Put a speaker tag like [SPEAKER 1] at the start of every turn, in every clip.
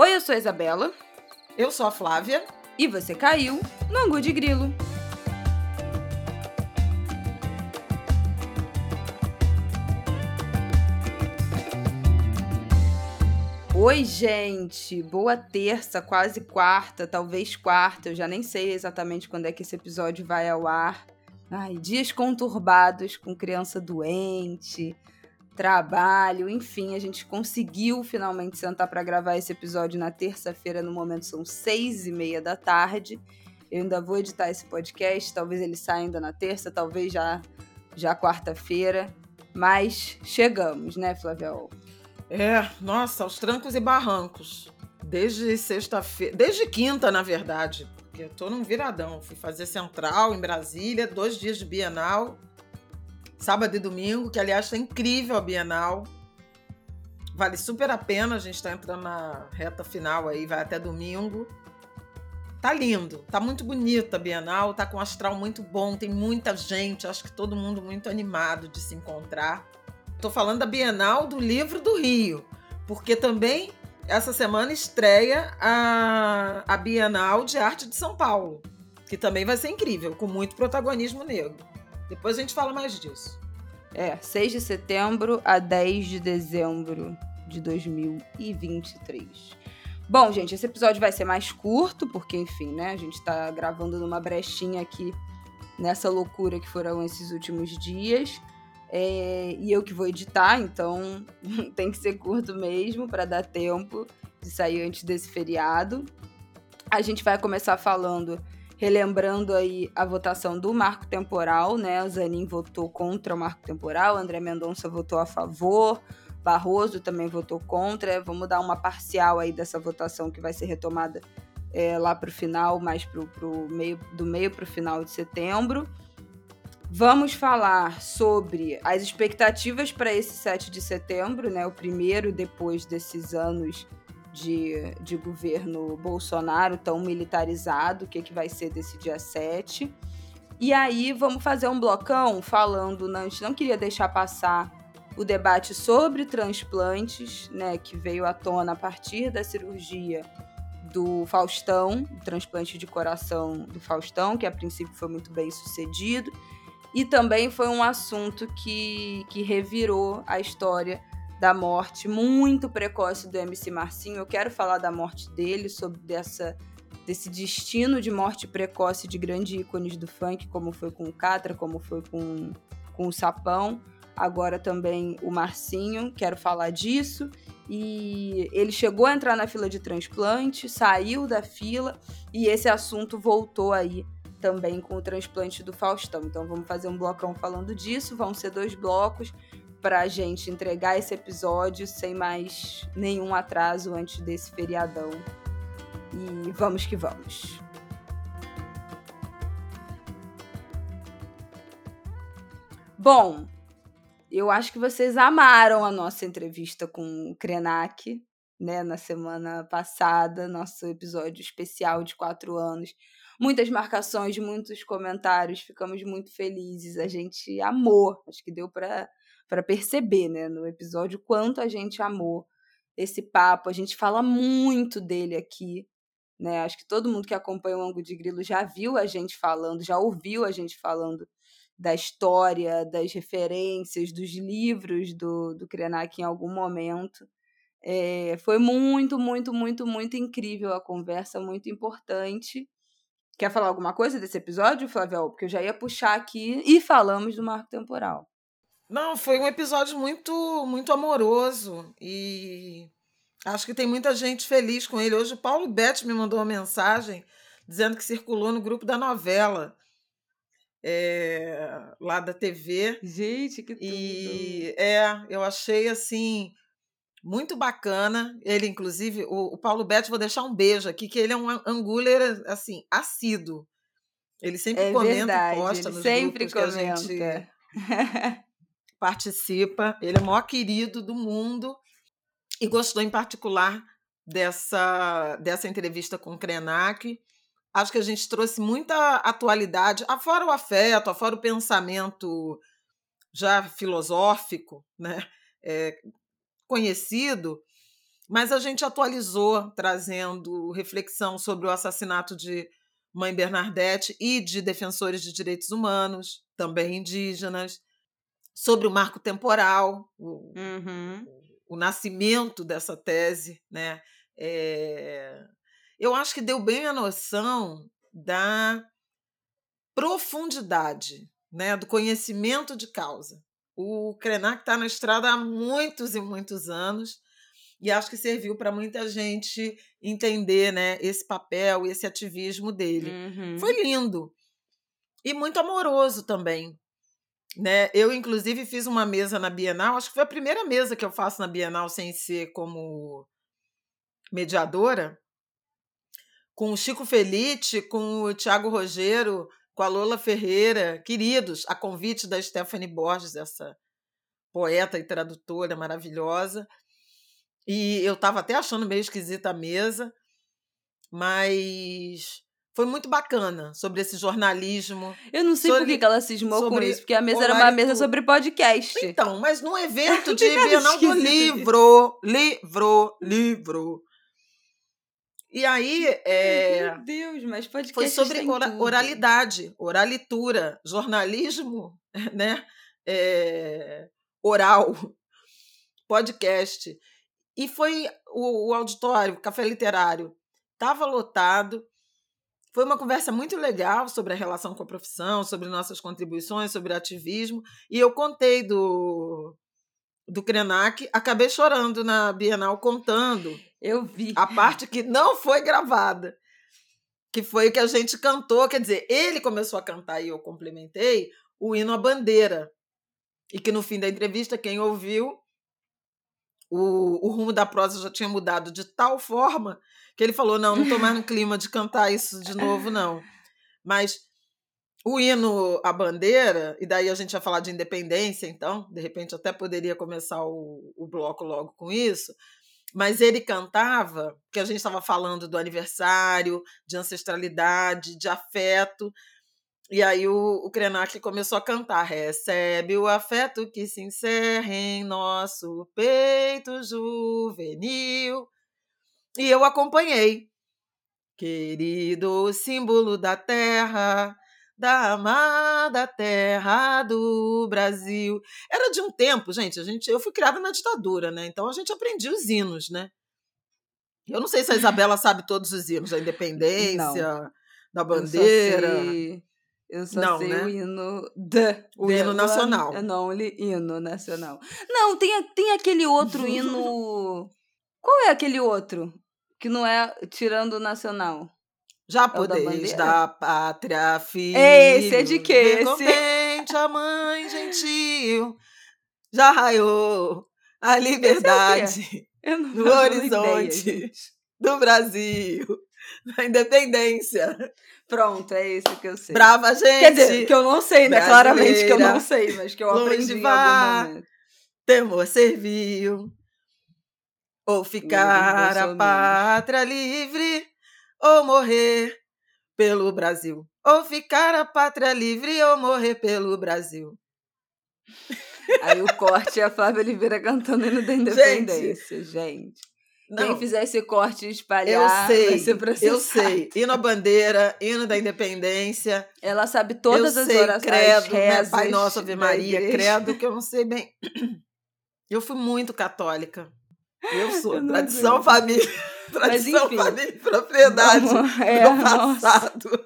[SPEAKER 1] Oi, eu sou a Isabela.
[SPEAKER 2] Eu sou a Flávia.
[SPEAKER 1] E você caiu no Angu de Grilo. Oi, gente! Boa terça, quase quarta, talvez quarta, eu já nem sei exatamente quando é que esse episódio vai ao ar. Ai, dias conturbados com criança doente, trabalho, enfim, a gente conseguiu finalmente sentar para gravar esse episódio na terça-feira, no momento são seis e meia da tarde. Eu ainda vou editar esse podcast, talvez ele saia ainda na terça, talvez já, já quarta-feira, mas chegamos, né, Flaviol?
[SPEAKER 2] É, nossa, aos trancos e barrancos. Desde sexta-feira, desde quinta, na verdade, porque eu tô num viradão. Fui fazer central em Brasília, dois dias de Bienal sábado e domingo, que aliás está incrível a Bienal. Vale super a pena, a gente está entrando na reta final aí, vai até domingo. Tá lindo, tá muito bonita a Bienal, tá com um astral muito bom, tem muita gente, acho que todo mundo muito animado de se encontrar. Tô falando da Bienal do Livro do Rio, porque também essa semana estreia a, a Bienal de Arte de São Paulo, que também vai ser incrível, com muito protagonismo negro. Depois a gente fala mais disso.
[SPEAKER 1] É, 6 de setembro a 10 de dezembro de 2023. Bom, gente, esse episódio vai ser mais curto, porque, enfim, né? A gente tá gravando numa brechinha aqui nessa loucura que foram esses últimos dias. É, e eu que vou editar, então tem que ser curto mesmo para dar tempo de sair antes desse feriado. A gente vai começar falando relembrando aí a votação do marco temporal, né? O Zanin votou contra o marco temporal, André Mendonça votou a favor, Barroso também votou contra. Vamos dar uma parcial aí dessa votação que vai ser retomada é, lá para o final, mais pro, pro meio, do meio para o final de setembro. Vamos falar sobre as expectativas para esse 7 de setembro, né? O primeiro depois desses anos de, de governo Bolsonaro tão militarizado, o que, que vai ser desse dia 7. E aí vamos fazer um blocão falando, não, a gente não queria deixar passar o debate sobre transplantes, né, que veio à tona a partir da cirurgia do Faustão, transplante de coração do Faustão, que a princípio foi muito bem sucedido, e também foi um assunto que, que revirou a história da morte muito precoce do MC Marcinho. Eu quero falar da morte dele, sobre dessa, desse destino de morte precoce de grandes ícones do funk, como foi com o Catra, como foi com, com o Sapão. Agora também o Marcinho, quero falar disso. E ele chegou a entrar na fila de transplante, saiu da fila e esse assunto voltou aí também com o transplante do Faustão. Então vamos fazer um blocão falando disso, vão ser dois blocos para a gente entregar esse episódio sem mais nenhum atraso antes desse feriadão. E vamos que vamos. Bom, eu acho que vocês amaram a nossa entrevista com o Krenak, né, na semana passada, nosso episódio especial de quatro anos. Muitas marcações, muitos comentários, ficamos muito felizes. A gente amou, acho que deu para para perceber, né, no episódio, quanto a gente amou esse papo. A gente fala muito dele aqui, né? Acho que todo mundo que acompanha o Ango de Grilo já viu a gente falando, já ouviu a gente falando da história, das referências, dos livros do, do Krenak em algum momento. É, foi muito, muito, muito, muito incrível a conversa, muito importante. Quer falar alguma coisa desse episódio, Flavel? Porque eu já ia puxar aqui e falamos do marco temporal.
[SPEAKER 2] Não, foi um episódio muito, muito amoroso e acho que tem muita gente feliz com ele. Hoje o Paulo Betti me mandou uma mensagem dizendo que circulou no grupo da novela é, lá da TV.
[SPEAKER 1] Gente, que tudo!
[SPEAKER 2] E é, eu achei assim muito bacana. Ele, inclusive, o, o Paulo Betti, vou deixar um beijo aqui, que ele é um anguler assim assíduo. Ele sempre é comenta verdade, posta nos sempre grupos comenta. que a gente participa, ele é o maior querido do mundo e gostou em particular dessa, dessa entrevista com o Krenak. Acho que a gente trouxe muita atualidade, afora o afeto, afora o pensamento já filosófico, né? É, conhecido, Mas a gente atualizou, trazendo reflexão sobre o assassinato de Mãe Bernadette e de defensores de direitos humanos, também indígenas, sobre o marco temporal, o,
[SPEAKER 1] Uhum.
[SPEAKER 2] o nascimento dessa tese, né? É, eu acho que deu bem a noção da profundidade, né? Do conhecimento de causa. O Krenak está na estrada há muitos e muitos anos e acho que serviu para muita gente entender, né? Esse papel, esse ativismo dele.
[SPEAKER 1] Uhum.
[SPEAKER 2] Foi lindo e muito amoroso também. Né? Eu, inclusive, fiz uma mesa na Bienal, acho que foi a primeira mesa que eu faço na Bienal sem ser como mediadora, com o Chico Felite, com o Tiago Rogero, com a Lola Ferreira, queridos, a convite da Stephanie Borges, essa poeta e tradutora maravilhosa. E eu estava até achando meio esquisita a mesa, mas foi muito bacana sobre esse jornalismo.
[SPEAKER 1] Eu não sei
[SPEAKER 2] Sobre-
[SPEAKER 1] por que ela cismou com isso, porque a mesa era uma mesa sobre podcast.
[SPEAKER 2] Então, mas num evento de Bienal do Livro, livro, livro. E aí, é,
[SPEAKER 1] Meu Deus, mas podcast
[SPEAKER 2] foi sobre ora- oralidade, oralitura, jornalismo, né? É, oral, podcast. E foi o, o auditório, o café literário, estava lotado. Foi uma conversa muito legal sobre a relação com a profissão, sobre nossas contribuições, sobre ativismo. E eu contei do, do Krenak, acabei chorando na Bienal contando
[SPEAKER 1] Eu vi.
[SPEAKER 2] a parte que não foi gravada, que foi o que a gente cantou. Quer dizer, ele começou a cantar e eu complementei o hino à bandeira. E que no fim da entrevista, quem ouviu, o, o rumo da prosa já tinha mudado de tal forma que ele falou: não, não estou mais no clima de cantar isso de novo, não. Mas o hino à bandeira, e daí a gente ia falar de independência, então, de repente até poderia começar o, o bloco logo com isso. Mas ele cantava, que a gente estava falando do aniversário, de ancestralidade, de afeto. E aí o, o Krenak começou a cantar: Recebe o afeto que se encerra em nosso peito juvenil. E eu acompanhei. Querido símbolo da terra, da amada terra do Brasil. Era de um tempo, gente, a gente, eu fui criada na ditadura, né? Então a gente aprendia os hinos, né? Eu não sei se a Isabela sabe todos os hinos, da independência, da bandeira.
[SPEAKER 1] Eu só sei, eu só
[SPEAKER 2] Não,
[SPEAKER 1] sei
[SPEAKER 2] né?
[SPEAKER 1] o hino da.
[SPEAKER 2] O hino nacional.
[SPEAKER 1] É, Não, hino nacional. Não, tem, tem aquele outro hino. Qual é aquele outro? Que não é tirando o nacional.
[SPEAKER 2] Já
[SPEAKER 1] da
[SPEAKER 2] podeis
[SPEAKER 1] bandeira?
[SPEAKER 2] da pátria, filho.
[SPEAKER 1] Esse é de quê?
[SPEAKER 2] ver
[SPEAKER 1] Esse?
[SPEAKER 2] a mãe gentil. Já raiou a
[SPEAKER 1] é
[SPEAKER 2] liberdade
[SPEAKER 1] Eu não
[SPEAKER 2] no horizonte
[SPEAKER 1] ideia,
[SPEAKER 2] do Brasil, da independência.
[SPEAKER 1] Pronto, é esse que eu sei.
[SPEAKER 2] Brava gente,
[SPEAKER 1] Quer dizer, que eu não sei, né? Claramente que eu não sei, mas que eu
[SPEAKER 2] longe
[SPEAKER 1] aprendi em
[SPEAKER 2] vá.
[SPEAKER 1] algum momento.
[SPEAKER 2] temor serviu. Ou ficar a pátria livre, ou morrer pelo Brasil. Ou ficar a pátria livre, ou morrer pelo Brasil.
[SPEAKER 1] Aí o corte é a Flávia Oliveira cantando hino da independência, gente. Quem
[SPEAKER 2] Não,
[SPEAKER 1] fizer esse corte e
[SPEAKER 2] eu
[SPEAKER 1] espalhar vai
[SPEAKER 2] sei,
[SPEAKER 1] ser processado.
[SPEAKER 2] eu sei. Hino à bandeira, hino da independência.
[SPEAKER 1] Ela sabe todas
[SPEAKER 2] eu
[SPEAKER 1] as
[SPEAKER 2] sei,
[SPEAKER 1] orações,
[SPEAKER 2] credo, né? Pai Nosso, Ave Maria, credo, que eu não sei bem. Eu fui muito católica. Eu sou.
[SPEAKER 1] Eu
[SPEAKER 2] tradição, família. Tradição,
[SPEAKER 1] enfim.
[SPEAKER 2] família e propriedade.
[SPEAKER 1] Vamos- é, nossa,
[SPEAKER 2] passado.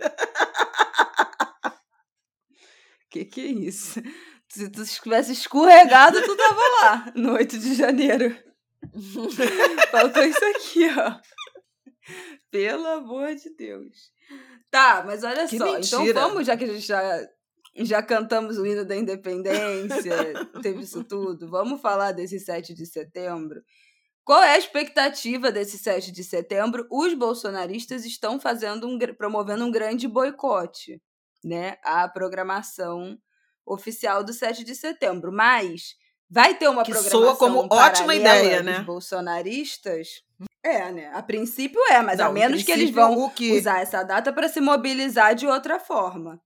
[SPEAKER 1] que que é isso? Se tu tivesse escorregado, tu tava lá no 8 de janeiro. Faltou isso aqui, ó. Pelo amor de Deus. Tá, mas olha
[SPEAKER 2] Que
[SPEAKER 1] só.
[SPEAKER 2] mentira.
[SPEAKER 1] Então vamos, já que a gente já, já cantamos o hino da independência, teve isso tudo, vamos falar desse 7 de setembro. Qual é a expectativa desse 7 de setembro? Os bolsonaristas estão fazendo um, promovendo um grande boicote, né? À programação oficial do 7 de setembro. Mas vai ter uma
[SPEAKER 2] Que
[SPEAKER 1] programação
[SPEAKER 2] soa como ótima ideia,
[SPEAKER 1] dos
[SPEAKER 2] né?
[SPEAKER 1] bolsonaristas? É, né? A princípio é, mas a
[SPEAKER 2] Não, em
[SPEAKER 1] menos que eles
[SPEAKER 2] princípio,
[SPEAKER 1] vão
[SPEAKER 2] o que...
[SPEAKER 1] usar essa data para se mobilizar de outra forma.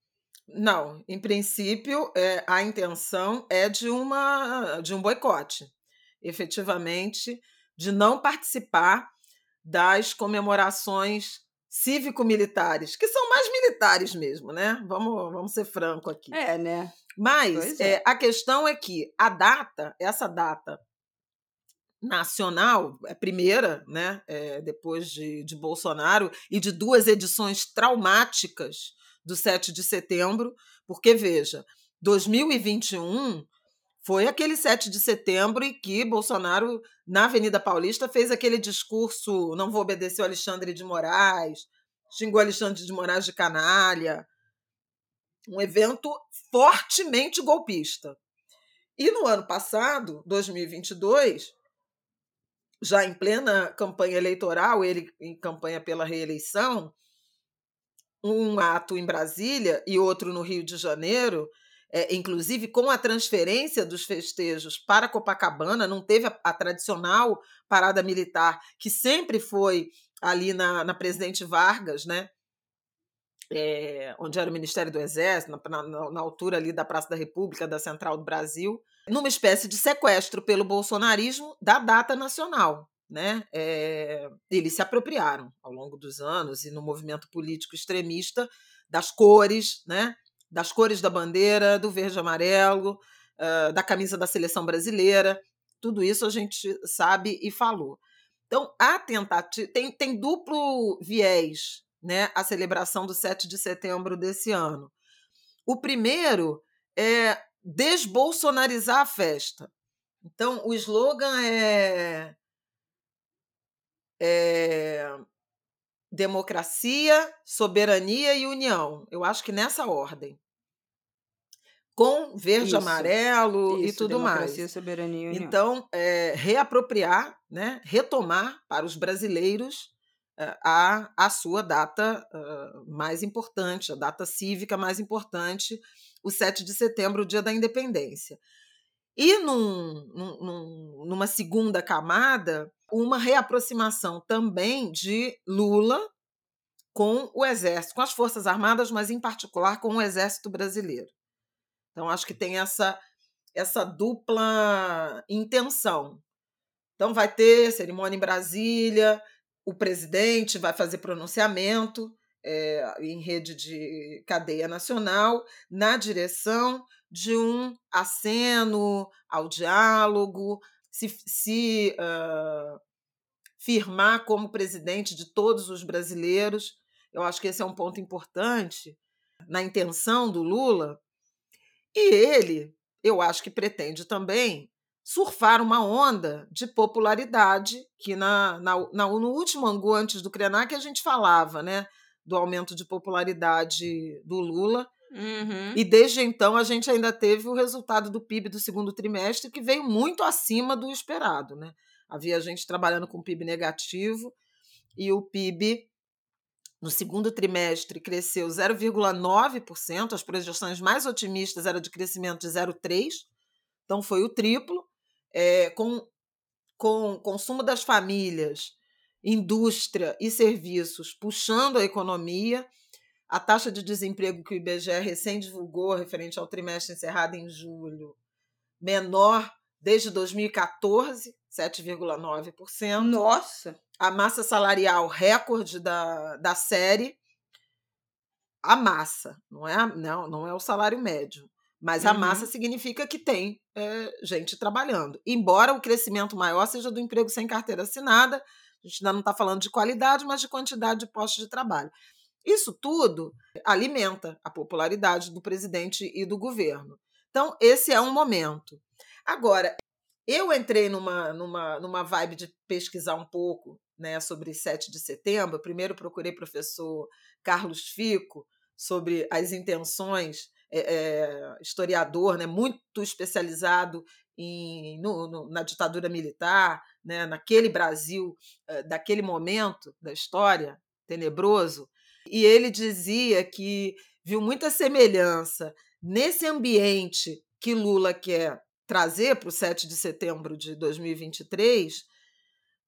[SPEAKER 2] Não, em princípio, é, a intenção é de, uma, de um boicote. Efetivamente, de não participar das comemorações cívico-militares, que são mais militares mesmo, né? Vamos, vamos ser franco aqui.
[SPEAKER 1] É, né?
[SPEAKER 2] Mas é. É, a questão é que a data, essa data nacional, é primeira, né? É, depois de, de Bolsonaro, e de duas edições traumáticas do 7 de setembro, porque, veja, 2021 foi aquele 7 de setembro em que Bolsonaro, na Avenida Paulista, fez aquele discurso: não vou obedecer ao Alexandre de Moraes, xingou Alexandre de Moraes de canalha. Um evento fortemente golpista. E no ano passado, 2022, já em plena campanha eleitoral, ele em campanha pela reeleição, um ato em Brasília e outro no Rio de Janeiro, é, inclusive com a transferência dos festejos para Copacabana, não teve a, a tradicional parada militar, que sempre foi ali na, na Presidente Vargas, né? É, onde era o Ministério do Exército, na, na, na, altura ali da Praça da República, da Central do Brasil, numa espécie de sequestro pelo bolsonarismo da data nacional. Né? É, eles se apropriaram ao longo dos anos e no movimento político extremista das cores, né? Das cores da bandeira, do verde e amarelo, uh, da camisa da seleção brasileira. Tudo isso a gente sabe e falou. Então, a tentativa tem, tem duplo viés né, a celebração do 7 de setembro desse ano. O primeiro é desbolsonarizar a festa. Então, o slogan é, é democracia, soberania e união. Eu acho que nessa ordem. Com verde, isso, amarelo isso, e tudo democracia, mais.
[SPEAKER 1] Soberania união.
[SPEAKER 2] Então, é, reapropriar, né, retomar para os brasileiros uh, a, a sua data uh, mais importante, a data cívica mais importante, o 7 de setembro, o dia da independência. E num, num, numa segunda camada, uma reaproximação também de Lula com o Exército, com as Forças Armadas, mas em particular com o Exército Brasileiro. Então, acho que tem essa, essa dupla intenção. Então, vai ter cerimônia em Brasília, o presidente vai fazer pronunciamento é, em rede de cadeia nacional, na direção de um aceno ao diálogo, se, se uh, firmar como presidente de todos os brasileiros. Eu acho que esse é um ponto importante na intenção do Lula. E ele, eu acho que pretende também surfar uma onda de popularidade que na, na, na no último angu antes do Krenak a gente falava, né, do aumento de popularidade do Lula
[SPEAKER 1] Uhum.
[SPEAKER 2] E desde então a gente ainda teve o resultado do PIB do segundo trimestre, que veio muito acima do esperado. Né? Havia gente trabalhando com PIB negativo e o PIB no segundo trimestre cresceu 0,9%, as projeções mais otimistas eram de crescimento de 0,3%, então foi o triplo, é, com, com consumo das famílias, indústria e serviços puxando a economia a taxa de desemprego que o IBGE recém divulgou, referente ao trimestre encerrado em julho, menor desde 2014, 7,9%.
[SPEAKER 1] Nossa!
[SPEAKER 2] A massa salarial recorde da, da série. A massa, não é, não, não é o salário médio. Mas uhum. a massa significa que tem é, gente trabalhando. Embora o crescimento maior seja do emprego sem carteira assinada, a gente ainda não está falando de qualidade, mas de quantidade de postos de trabalho. Isso tudo alimenta a popularidade do presidente e do governo. Então, esse é um momento. Agora, eu entrei numa, numa, numa vibe de pesquisar um pouco né, sobre 7 de setembro. Primeiro procurei professor Carlos Fico sobre as intenções, é, é, historiador, né, muito especializado em, no, no, na ditadura militar, né, naquele Brasil, é, daquele momento da história tenebroso. E ele dizia que viu muita semelhança nesse ambiente que Lula quer trazer para o 7 de setembro de 2023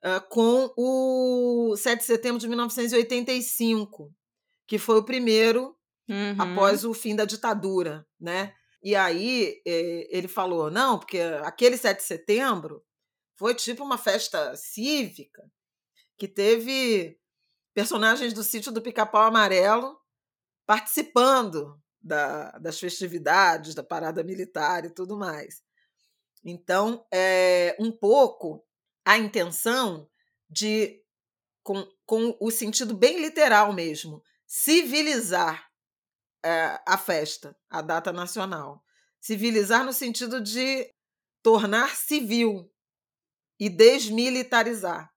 [SPEAKER 2] uh, com o 7 de setembro de 1985, que foi o primeiro uhum. após o fim da ditadura, né? E aí eh, ele falou, não, porque aquele 7 de setembro Foi tipo uma festa cívica que teve personagens do sítio do Pica-Pau Amarelo participando da, das festividades, da parada militar e tudo mais. Então, é um pouco a intenção de, com, com o sentido bem literal mesmo, civilizar é, a festa, a data nacional. Civilizar no sentido de tornar civil e desmilitarizar.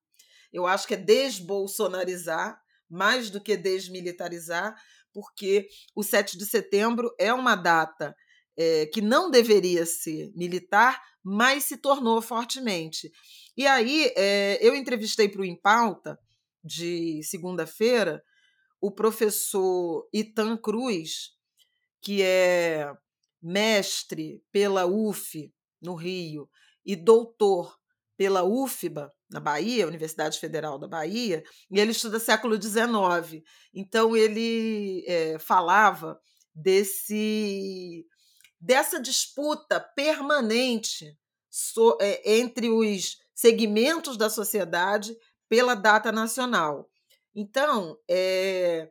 [SPEAKER 2] Eu acho que é desbolsonarizar mais do que desmilitarizar, porque o 7 de setembro é uma data é, que não deveria ser militar, mas se tornou fortemente. E aí, é, eu entrevistei para o Impauta, de segunda-feira, o professor Itan Cruz, que é mestre pela UF, no Rio, e doutor pela UFBA, na Bahia, Universidade Federal da Bahia, e ele estuda século XIX. Então, ele é, falava desse dessa disputa permanente so, é, entre os segmentos da sociedade pela data nacional. Então, é,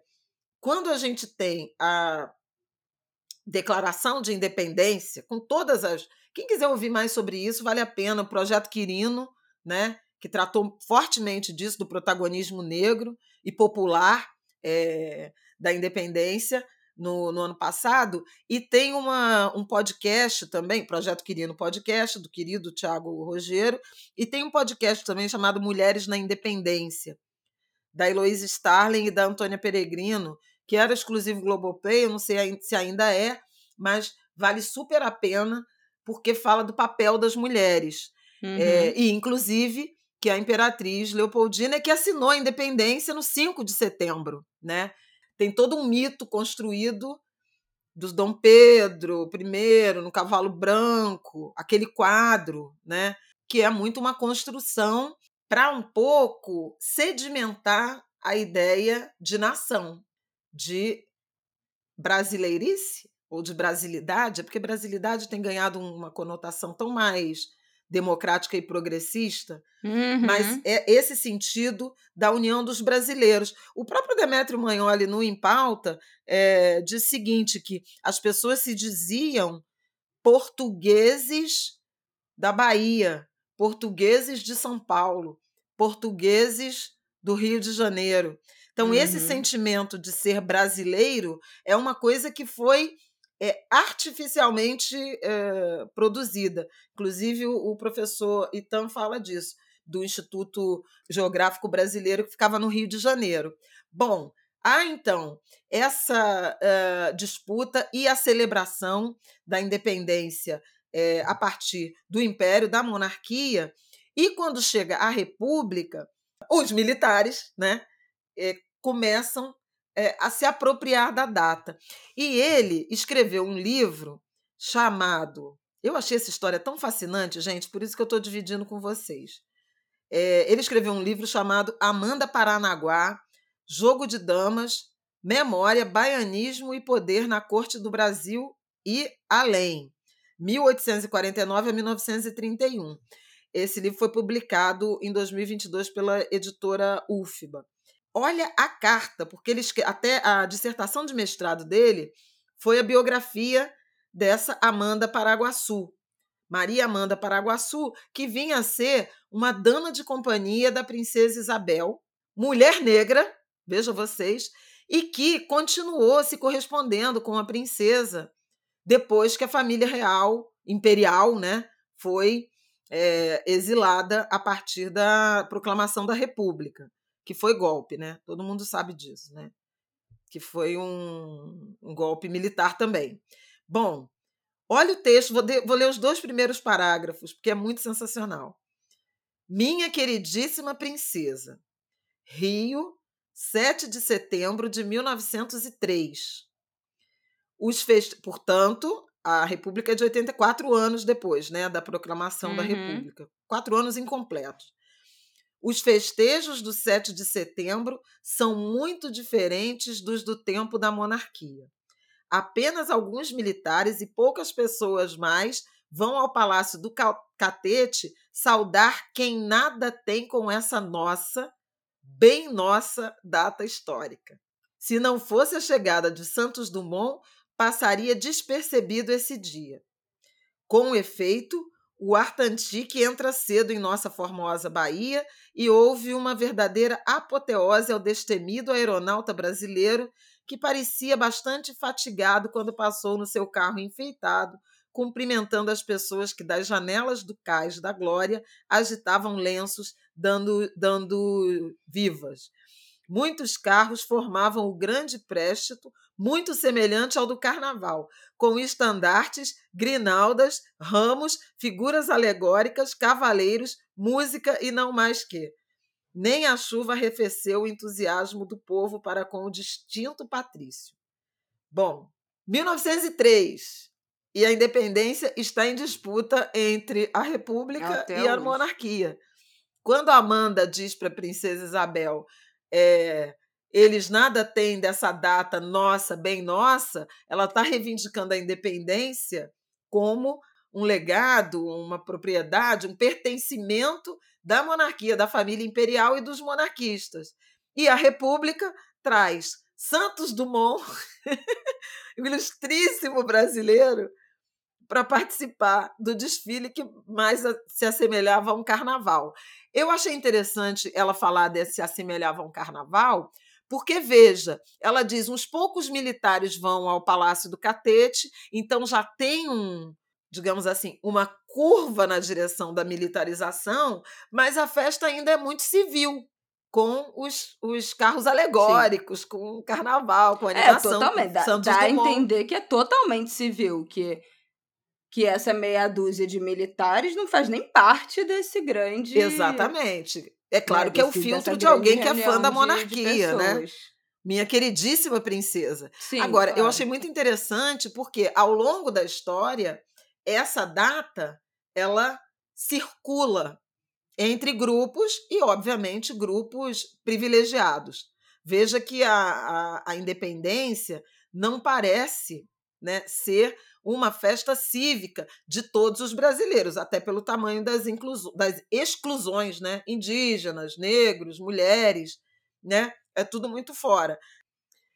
[SPEAKER 2] quando a gente tem a Declaração de Independência, com todas as. Quem quiser ouvir mais sobre isso, vale a pena. O Projeto Quirino, né, que tratou fortemente disso, do protagonismo negro e popular é, da independência no, no, ano passado. E tem uma, um podcast também, Projeto Quirino Podcast, do querido Tiago Rogero, e tem um podcast também chamado Mulheres na Independência, da Heloísa Starling e da Antônia Peregrino, que era exclusivo Globoplay, eu não sei se ainda é, mas vale super a pena, porque fala do papel das mulheres. Uhum. É, e, inclusive, que a imperatriz Leopoldina é que assinou a independência no 5 de setembro, né? Tem todo um mito construído dos Dom Pedro I no cavalo branco, aquele quadro, né? Que é muito uma construção para um pouco sedimentar a ideia de nação, de brasileirice ou de brasilidade, é porque brasilidade tem ganhado uma conotação tão mais democrática e progressista, uhum. mas é esse sentido da união dos brasileiros. O próprio Demétrio Magnoli, no Em Pauta, é, diz o seguinte, que as pessoas se diziam portugueses da Bahia, portugueses de São Paulo, portugueses do Rio de Janeiro. Então, uhum. esse sentimento de ser brasileiro é uma coisa que foi é, artificialmente é, produzida. Inclusive, o, o professor Itan fala disso, do Instituto Geográfico Brasileiro, que ficava no Rio de Janeiro. Bom, há então essa uh, disputa e a celebração da independência é, a partir do império, da monarquia, e quando chega a república, os militares né, é, começam é, a se apropriar da data. E ele escreveu um livro chamado. Eu achei essa história tão fascinante, gente, por isso que eu estou dividindo com vocês. É, ele escreveu um livro chamado Amanda Paranaguá, Jogo de Damas, Memória, Baianismo e Poder na Corte do Brasil e Além, 1849 a 1931. Esse livro foi publicado em 2022 pela editora UFBA. Olha a carta, porque ele até a dissertação de mestrado dele foi a biografia dessa Amanda Paraguaçu, Maria Amanda Paraguaçu, que vinha a ser uma dama de companhia da princesa Isabel, mulher negra, vejam vocês, e que continuou se correspondendo com a princesa depois que a família real, imperial, né, foi é, exilada a partir da proclamação da República, que foi golpe, né? Todo mundo sabe disso, né? Que foi um, um golpe militar também. Bom, olha o texto, vou, de, vou ler os dois primeiros parágrafos, porque é muito sensacional. Minha queridíssima princesa, Rio, 7 de setembro de 1903. Os fest... Portanto, a República é de 84 anos depois né, da proclamação uhum. da República. Quatro anos incompletos. Os festejos do 7 de setembro são muito diferentes dos do tempo da monarquia. Apenas alguns militares e poucas pessoas mais vão ao Palácio do Catete saudar quem nada tem com essa nossa, bem nossa data histórica. Se não fosse a chegada de Santos Dumont, passaria despercebido esse dia. Com efeito, o Artantique entra cedo em nossa formosa Bahia e houve uma verdadeira apoteose ao destemido aeronauta brasileiro que parecia bastante fatigado quando passou no seu carro enfeitado, cumprimentando as pessoas que das janelas do cais da Glória agitavam lenços dando, dando vivas. Muitos carros formavam o grande préstito, muito semelhante ao do carnaval, com estandartes, grinaldas, ramos, figuras alegóricas, cavaleiros, música e não mais que. Nem a chuva arrefeceu o entusiasmo do povo para com o distinto patrício. Bom, 1903 e a independência está em disputa entre a República Até e a monarquia. Quando Amanda diz para a princesa Isabel é, eles nada têm dessa data nossa, bem nossa, ela está reivindicando a independência como um legado, uma propriedade, um pertencimento da monarquia, da família imperial e dos monarquistas. E a República traz Santos Dumont, o ilustríssimo brasileiro, para participar do desfile que mais se assemelhava a um carnaval. Eu achei interessante ela falar desse se assemelhava a um carnaval, porque, veja, ela diz: uns poucos militares vão ao Palácio do Catete, então já tem um, digamos assim, uma curva na direção da militarização, mas a festa ainda é muito civil com os, os carros alegóricos, Sim. com o carnaval, com a é, animação.
[SPEAKER 1] É, totalmente. Dá, dá a entender que é totalmente civil, que que essa meia dúzia de militares não faz nem parte desse grande.
[SPEAKER 2] Exatamente. É claro né, que é o filtro de alguém que é fã da monarquia, de, de né? Minha queridíssima princesa. Sim, Agora, claro. eu achei muito interessante porque ao longo da história, essa data ela circula entre grupos e, obviamente, grupos privilegiados. Veja que a, a, a independência não parece né, ser uma festa cívica de todos os brasileiros, até pelo tamanho das, das exclusões, né? Indígenas, negros, mulheres, né? É tudo muito fora.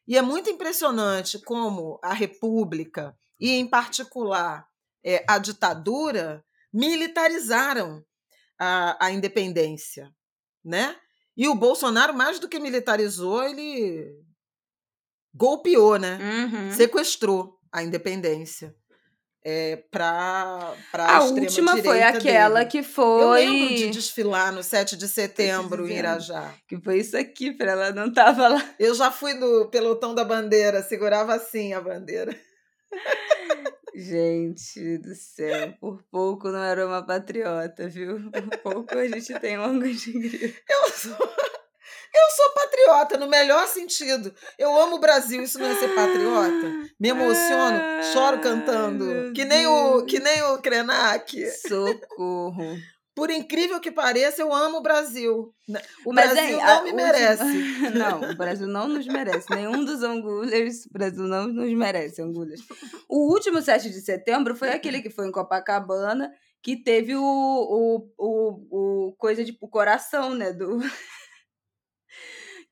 [SPEAKER 2] E é muito impressionante como a República, e em particular é, a ditadura, militarizaram a, a independência, né? E o Bolsonaro, mais do que militarizou, ele golpeou, né?
[SPEAKER 1] Uhum.
[SPEAKER 2] Sequestrou a independência. É, para
[SPEAKER 1] a última foi aquela
[SPEAKER 2] dele.
[SPEAKER 1] que foi. Eu
[SPEAKER 2] lembro de desfilar no 7 de setembro em Irajá.
[SPEAKER 1] Que foi isso aqui, para ela não tava lá.
[SPEAKER 2] Eu já fui no pelotão da bandeira, segurava assim a bandeira.
[SPEAKER 1] Gente do céu, por pouco não era uma patriota, viu? Por pouco a gente tem um de.
[SPEAKER 2] Eu sou. Eu sou patriota, no melhor sentido. Eu amo o Brasil, isso não é ser patriota? Me emociono, choro cantando. Que nem, o, que nem o Krenak.
[SPEAKER 1] Socorro.
[SPEAKER 2] Por incrível que pareça, eu amo o Brasil. O Mas, Brasil não me merece.
[SPEAKER 1] Não, o Brasil não nos merece. Nenhum dos angulhas, o Brasil não nos merece, angulhas. O último 7 de setembro foi aquele que foi em Copacabana, que teve o, o, o, o coisa de o coração, né? Do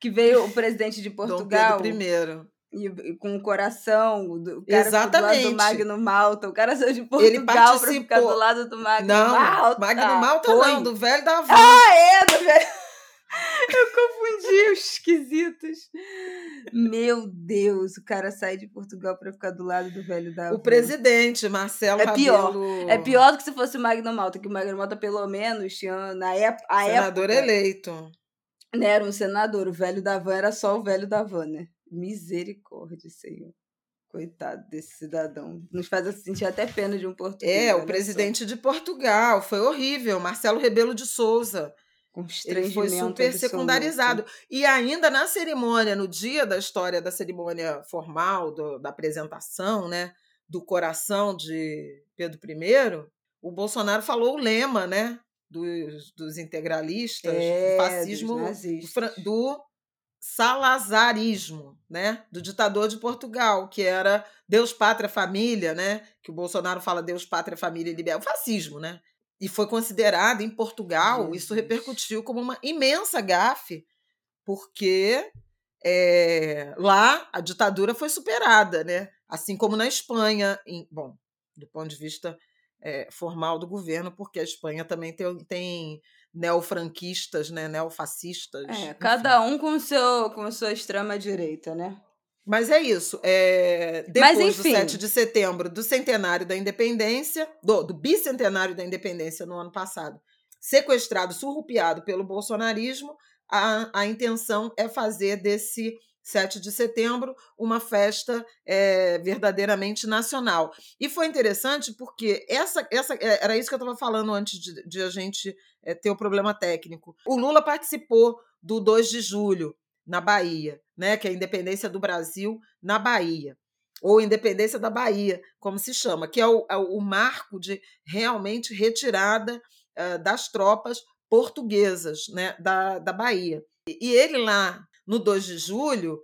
[SPEAKER 1] que veio o presidente de Portugal.
[SPEAKER 2] Dom Pedro
[SPEAKER 1] I. E, com o coração, o cara Exatamente. do, do Magno Malta, o cara saiu de Portugal pra ficar do lado do Magno
[SPEAKER 2] não,
[SPEAKER 1] Malta.
[SPEAKER 2] Magno Malta Foi. não, do velho da avó.
[SPEAKER 1] Ah, é, do velho. Eu confundi os esquisitos. Meu Deus, o cara sai de Portugal para ficar do lado do velho da.
[SPEAKER 2] O presidente, Marcelo
[SPEAKER 1] é pior. É pior do que se fosse o Magno Malta, que o Magno Malta, pelo menos, tinha na época.
[SPEAKER 2] Senador
[SPEAKER 1] época,
[SPEAKER 2] eleito.
[SPEAKER 1] Né, era um senador, o velho da van era só o velho da van, né? Misericórdia, Senhor. Coitado desse cidadão. Nos faz sentir até pena de um português.
[SPEAKER 2] É, o presidente só. de Portugal. Foi horrível. Marcelo Rebelo de Souza.
[SPEAKER 1] Com Ele foi
[SPEAKER 2] super secundarizado. E ainda na cerimônia, no dia da história da cerimônia formal, do, da apresentação, né? Do coração de Pedro I, o Bolsonaro falou o lema, né? Dos, dos integralistas,
[SPEAKER 1] é,
[SPEAKER 2] do fascismo,
[SPEAKER 1] do,
[SPEAKER 2] do salazarismo, né, do ditador de Portugal, que era Deus, pátria, família, né, que o Bolsonaro fala Deus, pátria, família e liberdade, o fascismo, né? E foi considerado em Portugal, Jesus. isso repercutiu como uma imensa gafe, porque é, lá a ditadura foi superada, né? Assim como na Espanha, em, bom, do ponto de vista é, formal do governo, porque a Espanha também tem, tem neofranquistas, né, neofascistas.
[SPEAKER 1] É, enfim. cada um com seu com sua extrema direita, né?
[SPEAKER 2] Mas é isso. É, depois Mas, do 7 de setembro, do centenário da independência, do, do bicentenário da independência no ano passado, sequestrado, surrupiado pelo bolsonarismo, a, a intenção é fazer desse 7 de setembro, uma festa é, verdadeiramente nacional. E foi interessante porque essa, essa é, era isso que eu estava falando antes de, de a gente é, ter o problema técnico. O Lula participou do 2 de julho, na Bahia, né, que é a independência do Brasil na Bahia. Ou independência da Bahia, como se chama, que é o, é o marco de realmente retirada uh, das tropas portuguesas né, da, da Bahia. E ele lá no 2 de julho,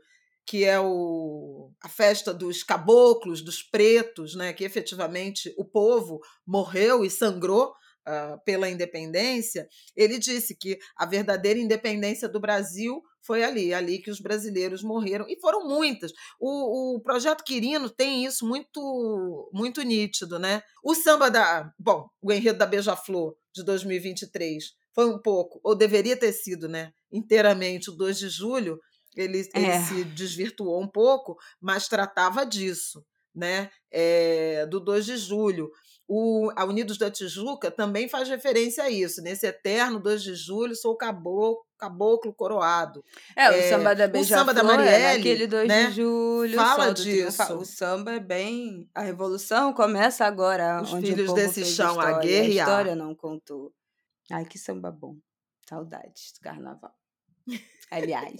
[SPEAKER 2] que é o, a festa dos caboclos, dos pretos, né, que efetivamente o povo morreu e sangrou uh, pela independência, ele disse que a verdadeira independência do Brasil foi ali, ali que os brasileiros morreram, e foram muitas. O, o projeto Quirino tem isso muito muito nítido, né? O samba da. Bom, o enredo da Beija-Flor de 2023 foi um pouco, ou deveria ter sido, né? Inteiramente o 2 de julho, ele, é. ele se desvirtuou um pouco, mas tratava disso, né? É, do 2 de julho. O, a Unidos da Tijuca também faz referência a isso. Nesse eterno 2 de julho, sou caboclo, caboclo coroado.
[SPEAKER 1] É, é, o samba da Beija O samba da Marielle. É aquele 2 né? de julho.
[SPEAKER 2] Fala disso.
[SPEAKER 1] O samba é bem... A revolução começa agora.
[SPEAKER 2] Os filhos desse chão a guerra
[SPEAKER 1] A história não contou. Ai, que samba bom. Saudades do carnaval. Aliás.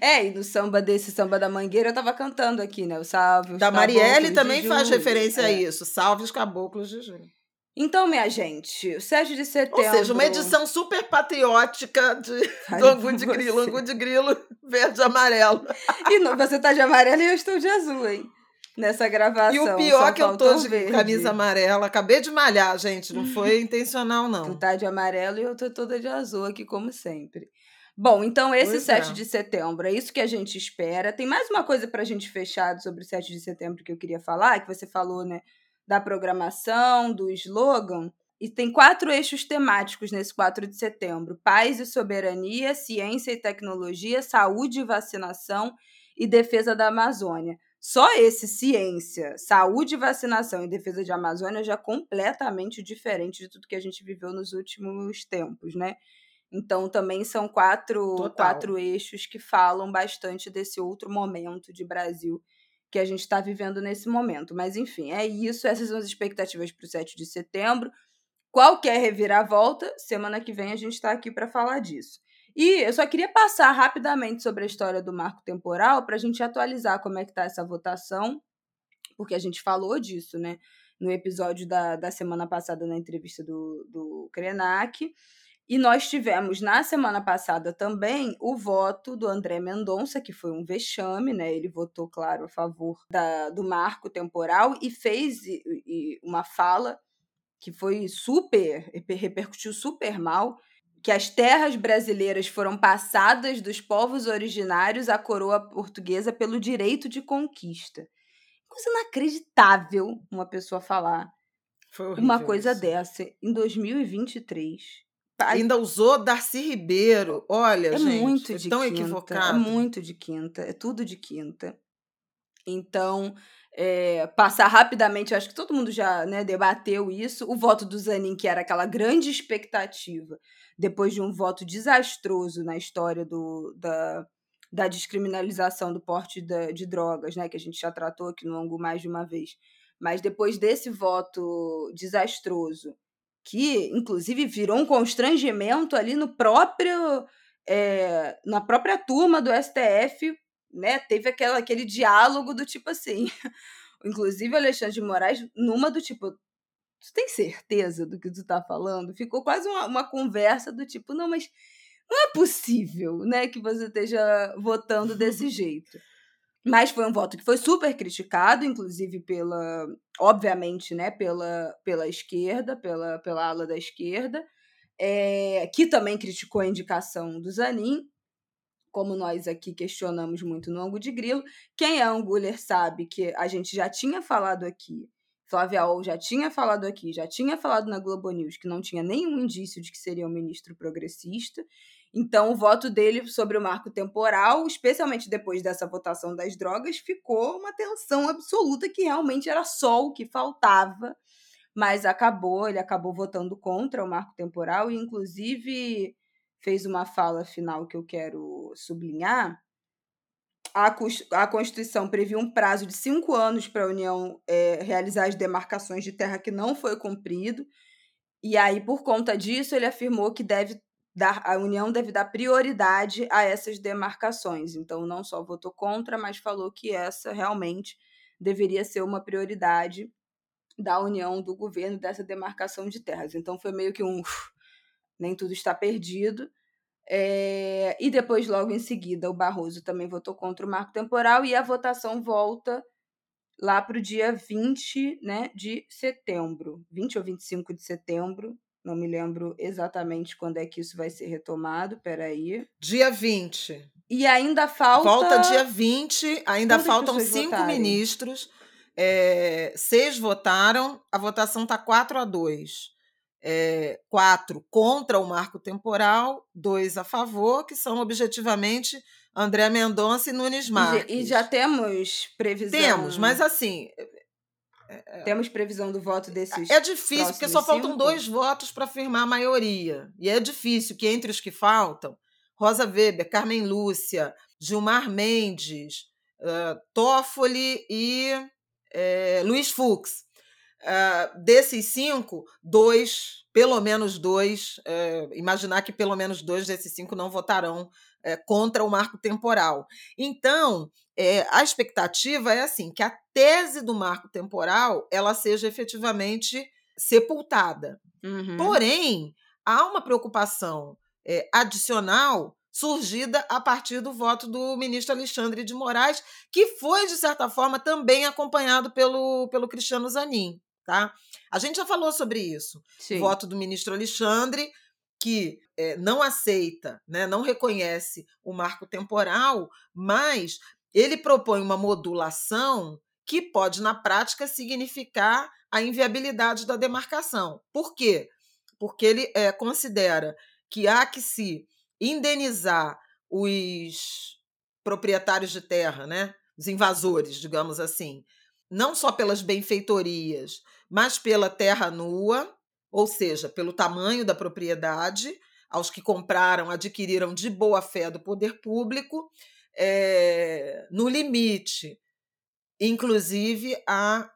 [SPEAKER 1] é, e no samba desse samba da Mangueira eu tava cantando aqui, né? O Salve. Os
[SPEAKER 2] da Marielle também faz referência é. a isso. Salve os caboclos de Júlio.
[SPEAKER 1] Então, minha gente, o 7 de setembro.
[SPEAKER 2] Ou seja, uma edição super patriótica de, do Angu de Grilo, Angu de Grilo verde e amarelo.
[SPEAKER 1] E não, você tá de amarelo e eu estou de azul, hein? Nessa gravação.
[SPEAKER 2] E o pior é que eu tô de verde. camisa amarela. Acabei de malhar, gente. Não foi intencional, não.
[SPEAKER 1] Tu tá de amarelo e eu tô toda de azul aqui, como sempre. Bom, então esse pois 7 é. de setembro, é isso que a gente espera. Tem mais uma coisa para a gente fechar sobre o 7 de setembro que eu queria falar, que você falou, né, da programação, do slogan. E tem quatro eixos temáticos nesse 4 de setembro: paz e soberania, ciência e tecnologia, saúde e vacinação e defesa da Amazônia. Só esse ciência, saúde, vacinação e defesa de Amazônia já é completamente diferente de tudo que a gente viveu nos últimos tempos, né? Então, também são quatro, quatro eixos que falam bastante desse outro momento de Brasil que a gente está vivendo nesse momento. Mas, enfim, é isso. Essas são as expectativas para o 7 de setembro. Qualquer reviravolta, semana que vem a gente está aqui para falar disso. E eu só queria passar rapidamente sobre a história do marco temporal para a gente atualizar como é que está essa votação, porque a gente falou disso, né? No episódio da, da semana passada, na entrevista do, do Krenak. E nós tivemos na semana passada também o voto do André Mendonça, que foi um vexame, né? Ele votou, claro, a favor da, do marco temporal e fez e, e uma fala que foi super, repercutiu super mal, que as terras brasileiras foram passadas dos povos originários à coroa portuguesa pelo direito de conquista. Coisa inacreditável uma pessoa falar uma coisa isso. dessa em 2023.
[SPEAKER 2] Ainda usou Darcy Ribeiro. Olha,
[SPEAKER 1] é
[SPEAKER 2] gente,
[SPEAKER 1] muito de
[SPEAKER 2] tão
[SPEAKER 1] quinta,
[SPEAKER 2] equivocado.
[SPEAKER 1] É muito de quinta, é tudo de quinta. Então, é, passar rapidamente, acho que todo mundo já né, debateu isso. O voto do Zanin, que era aquela grande expectativa, depois de um voto desastroso na história do, da, da descriminalização do porte de, de drogas, né, que a gente já tratou aqui no Angu mais de uma vez. Mas depois desse voto desastroso, que inclusive virou um constrangimento ali no próprio é, na própria turma do STF, né? Teve aquela, aquele diálogo do tipo assim. inclusive o Alexandre de Moraes, numa do tipo, tu tem certeza do que tu tá falando? Ficou quase uma, uma conversa do tipo, não, mas Não é possível, né, que você esteja votando desse jeito. Mas foi um voto que foi super criticado, inclusive pela, obviamente, né, pela, pela esquerda, pela, pela ala da esquerda, é, que também criticou a indicação do Zanin, como nós aqui questionamos muito no ângulo de grilo. Quem é Anguler sabe que a gente já tinha falado aqui, Flávia Ol já tinha falado aqui, já tinha falado na Globo News que não tinha nenhum indício de que seria um ministro progressista. Então, o voto dele sobre o marco temporal, especialmente depois dessa votação das drogas, ficou uma tensão absoluta que realmente era só o que faltava. Mas acabou, ele acabou votando contra o marco temporal e, inclusive, fez uma fala final que eu quero sublinhar. A, a Constituição previa um prazo de cinco anos para a União é, realizar as demarcações de terra que não foi cumprido. E aí, por conta disso, ele afirmou que deve dar, a União deve dar prioridade a essas demarcações. Então, não só votou contra, mas falou que essa realmente deveria ser uma prioridade da União, do governo, dessa demarcação de terras. Então, foi meio que um. Nem tudo está perdido. É, e depois, logo em seguida, o Barroso também votou contra o marco temporal e a votação volta lá para o dia 20 né, de setembro. 20 ou 25 de setembro, não me lembro exatamente quando é que isso vai ser retomado. Peraí.
[SPEAKER 2] Dia 20.
[SPEAKER 1] E ainda falta.
[SPEAKER 2] Volta dia 20, ainda Quantas faltam cinco votarem? ministros. É, seis votaram, a votação está 4 a 2. É, quatro contra o marco temporal, dois a favor, que são objetivamente André Mendonça e Nunes Marques.
[SPEAKER 1] E, já temos previsão.
[SPEAKER 2] Temos, mas assim,
[SPEAKER 1] é, é. Temos previsão do voto desses.
[SPEAKER 2] É difícil, porque só faltam dois votos para firmar a maioria. E é difícil que entre os que faltam, Rosa Weber, Carmen Lúcia, Gilmar Mendes, uh, Toffoli e uh, Luiz Fux. Uh, desses cinco, dois, pelo menos dois, uh, imaginar que pelo menos dois desses cinco não votarão uh, contra o marco temporal. Então, é, a expectativa é assim que a tese do marco temporal ela seja efetivamente sepultada. Uhum. Porém, há uma preocupação adicional surgida a partir do voto do ministro Alexandre de Moraes, que foi, de certa forma, também acompanhado pelo, pelo Cristiano Zanin. Tá? A gente já falou sobre isso. Sim. O voto do ministro Alexandre, que é, não aceita, né, não reconhece o marco temporal, mas ele propõe uma modulação que pode, na prática, significar a inviabilidade da demarcação. Por quê? Porque ele é, considera que há que se indenizar os proprietários de terra, né? os invasores, digamos assim, não só pelas benfeitorias, mas pela terra nua, ou seja, pelo tamanho da propriedade, aos que compraram, adquiriram de boa fé do poder público, é, no limite, inclusive a,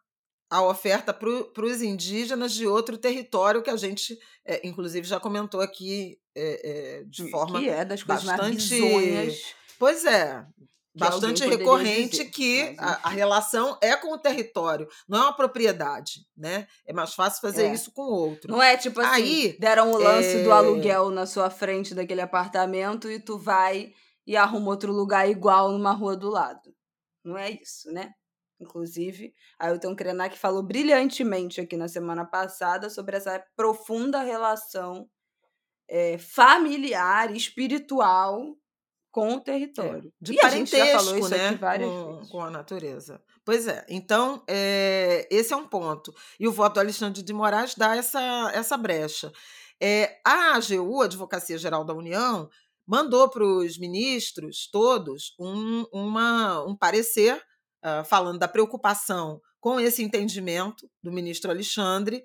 [SPEAKER 2] a oferta para os indígenas de outro território que a gente, é, inclusive, já comentou aqui é, de forma
[SPEAKER 1] que é das
[SPEAKER 2] bastante.
[SPEAKER 1] Pois
[SPEAKER 2] é, bastante recorrente dizer, que a, a, relação é com o território, não é uma propriedade, né? É mais fácil fazer é. isso com outro.
[SPEAKER 1] Não é tipo assim, Aí, deram o lance é... do aluguel na sua frente daquele apartamento e tu vai e arruma outro lugar igual numa rua do lado. Não é isso, né? Inclusive, Ailton Krenak falou brilhantemente aqui na semana passada sobre essa profunda relação é, familiar, espiritual com o território. É,
[SPEAKER 2] de e parentesco, a gente já falou isso né? aqui várias com, vezes. com a natureza. Pois é. Então, é, esse é um ponto. E o voto do Alexandre de Moraes dá essa, essa brecha. É, a AGU, Advocacia Geral da União, mandou para os ministros todos um, uma, um parecer uh, falando da preocupação com esse entendimento do ministro Alexandre,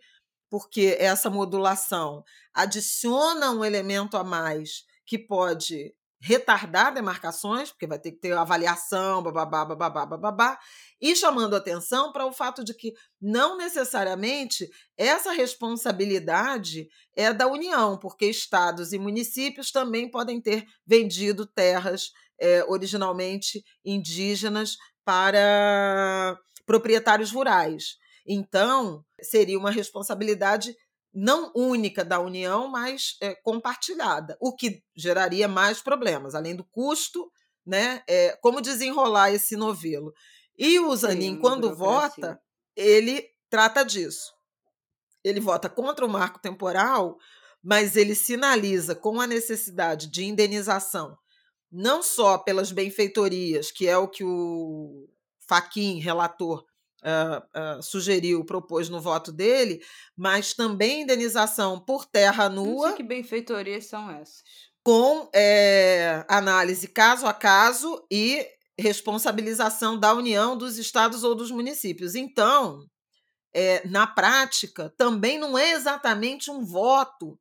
[SPEAKER 2] porque essa modulação adiciona um elemento a mais que pode retardar demarcações, porque vai ter que ter avaliação, bababá, bababá, bababá, e chamando atenção para o fato de que não necessariamente essa responsabilidade é da União, porque estados e municípios também podem ter vendido terras é, originalmente indígenas para proprietários rurais. Então, seria uma responsabilidade não única da União, mas é, compartilhada, o que geraria mais problemas, além do custo, né? É, como desenrolar esse novelo. E o Zanin, Sim, quando vota, ele trata disso. Ele vota contra o marco temporal, mas ele sinaliza com a necessidade de indenização, não só pelas benfeitorias, que é o que o Faquin, relator, uh, uh, sugeriu, propôs no voto dele, mas também indenização por terra nua. Não
[SPEAKER 1] sei que benfeitorias são essas.
[SPEAKER 2] Com é, análise caso a caso e responsabilização da União, dos estados ou dos municípios. Então, é, na prática, também não é exatamente um voto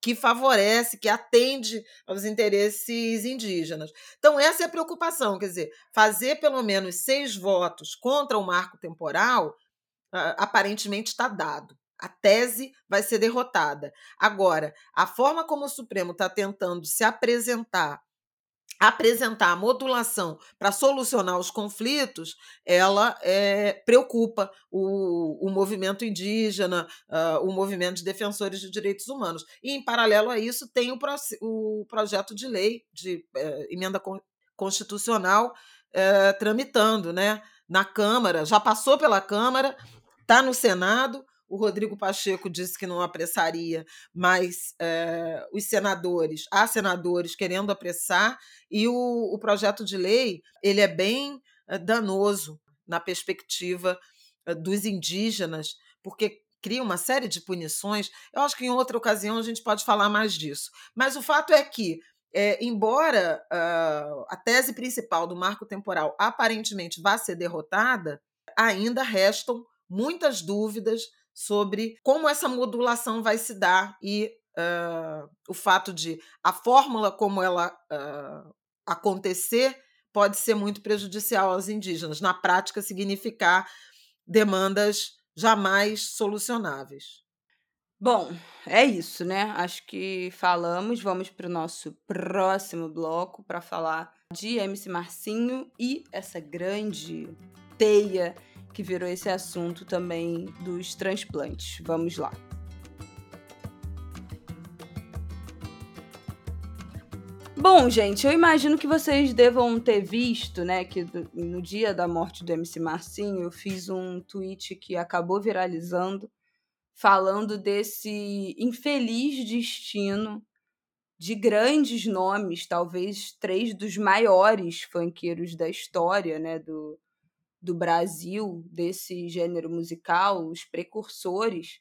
[SPEAKER 2] que favorece, que atende aos interesses indígenas. Então, essa é a preocupação, quer dizer, fazer pelo menos seis votos contra o marco temporal aparentemente está dado. A tese vai ser derrotada. Agora, a forma como o Supremo está tentando se apresentar apresentar a modulação para solucionar os conflitos, ela é, preocupa o, o movimento indígena, uh, o movimento de defensores de direitos humanos. E, em paralelo a isso, tem o, pro, o projeto de lei de uh, emenda constitucional uh, tramitando né, na Câmara, já passou pela Câmara, está no Senado o Rodrigo Pacheco disse que não apressaria, mas é, os senadores, há senadores querendo apressar, e o, o projeto de lei ele é bem é, danoso na perspectiva é, dos indígenas, porque cria uma série de punições. Eu acho que em outra ocasião a gente pode falar mais disso. Mas o fato é que, é, embora uh, a tese principal do marco temporal aparentemente vá ser derrotada, ainda restam muitas dúvidas sobre como essa modulação vai se dar e uh, o fato de a fórmula como ela uh, acontecer pode ser muito prejudicial aos indígenas. Na prática, significar demandas jamais solucionáveis.
[SPEAKER 1] Bom, é isso, né? Acho que falamos. Vamos para o nosso próximo bloco para falar de MC Marcinho e essa grande teia que virou esse assunto também dos transplantes. Vamos lá. Bom, gente, eu imagino que vocês devam ter visto, né, que no dia da morte do MC Marcinho, eu fiz um tweet que acabou viralizando, falando desse infeliz destino de grandes nomes, talvez três dos maiores funkeiros da história, né, do, do Brasil, desse gênero musical, os precursores,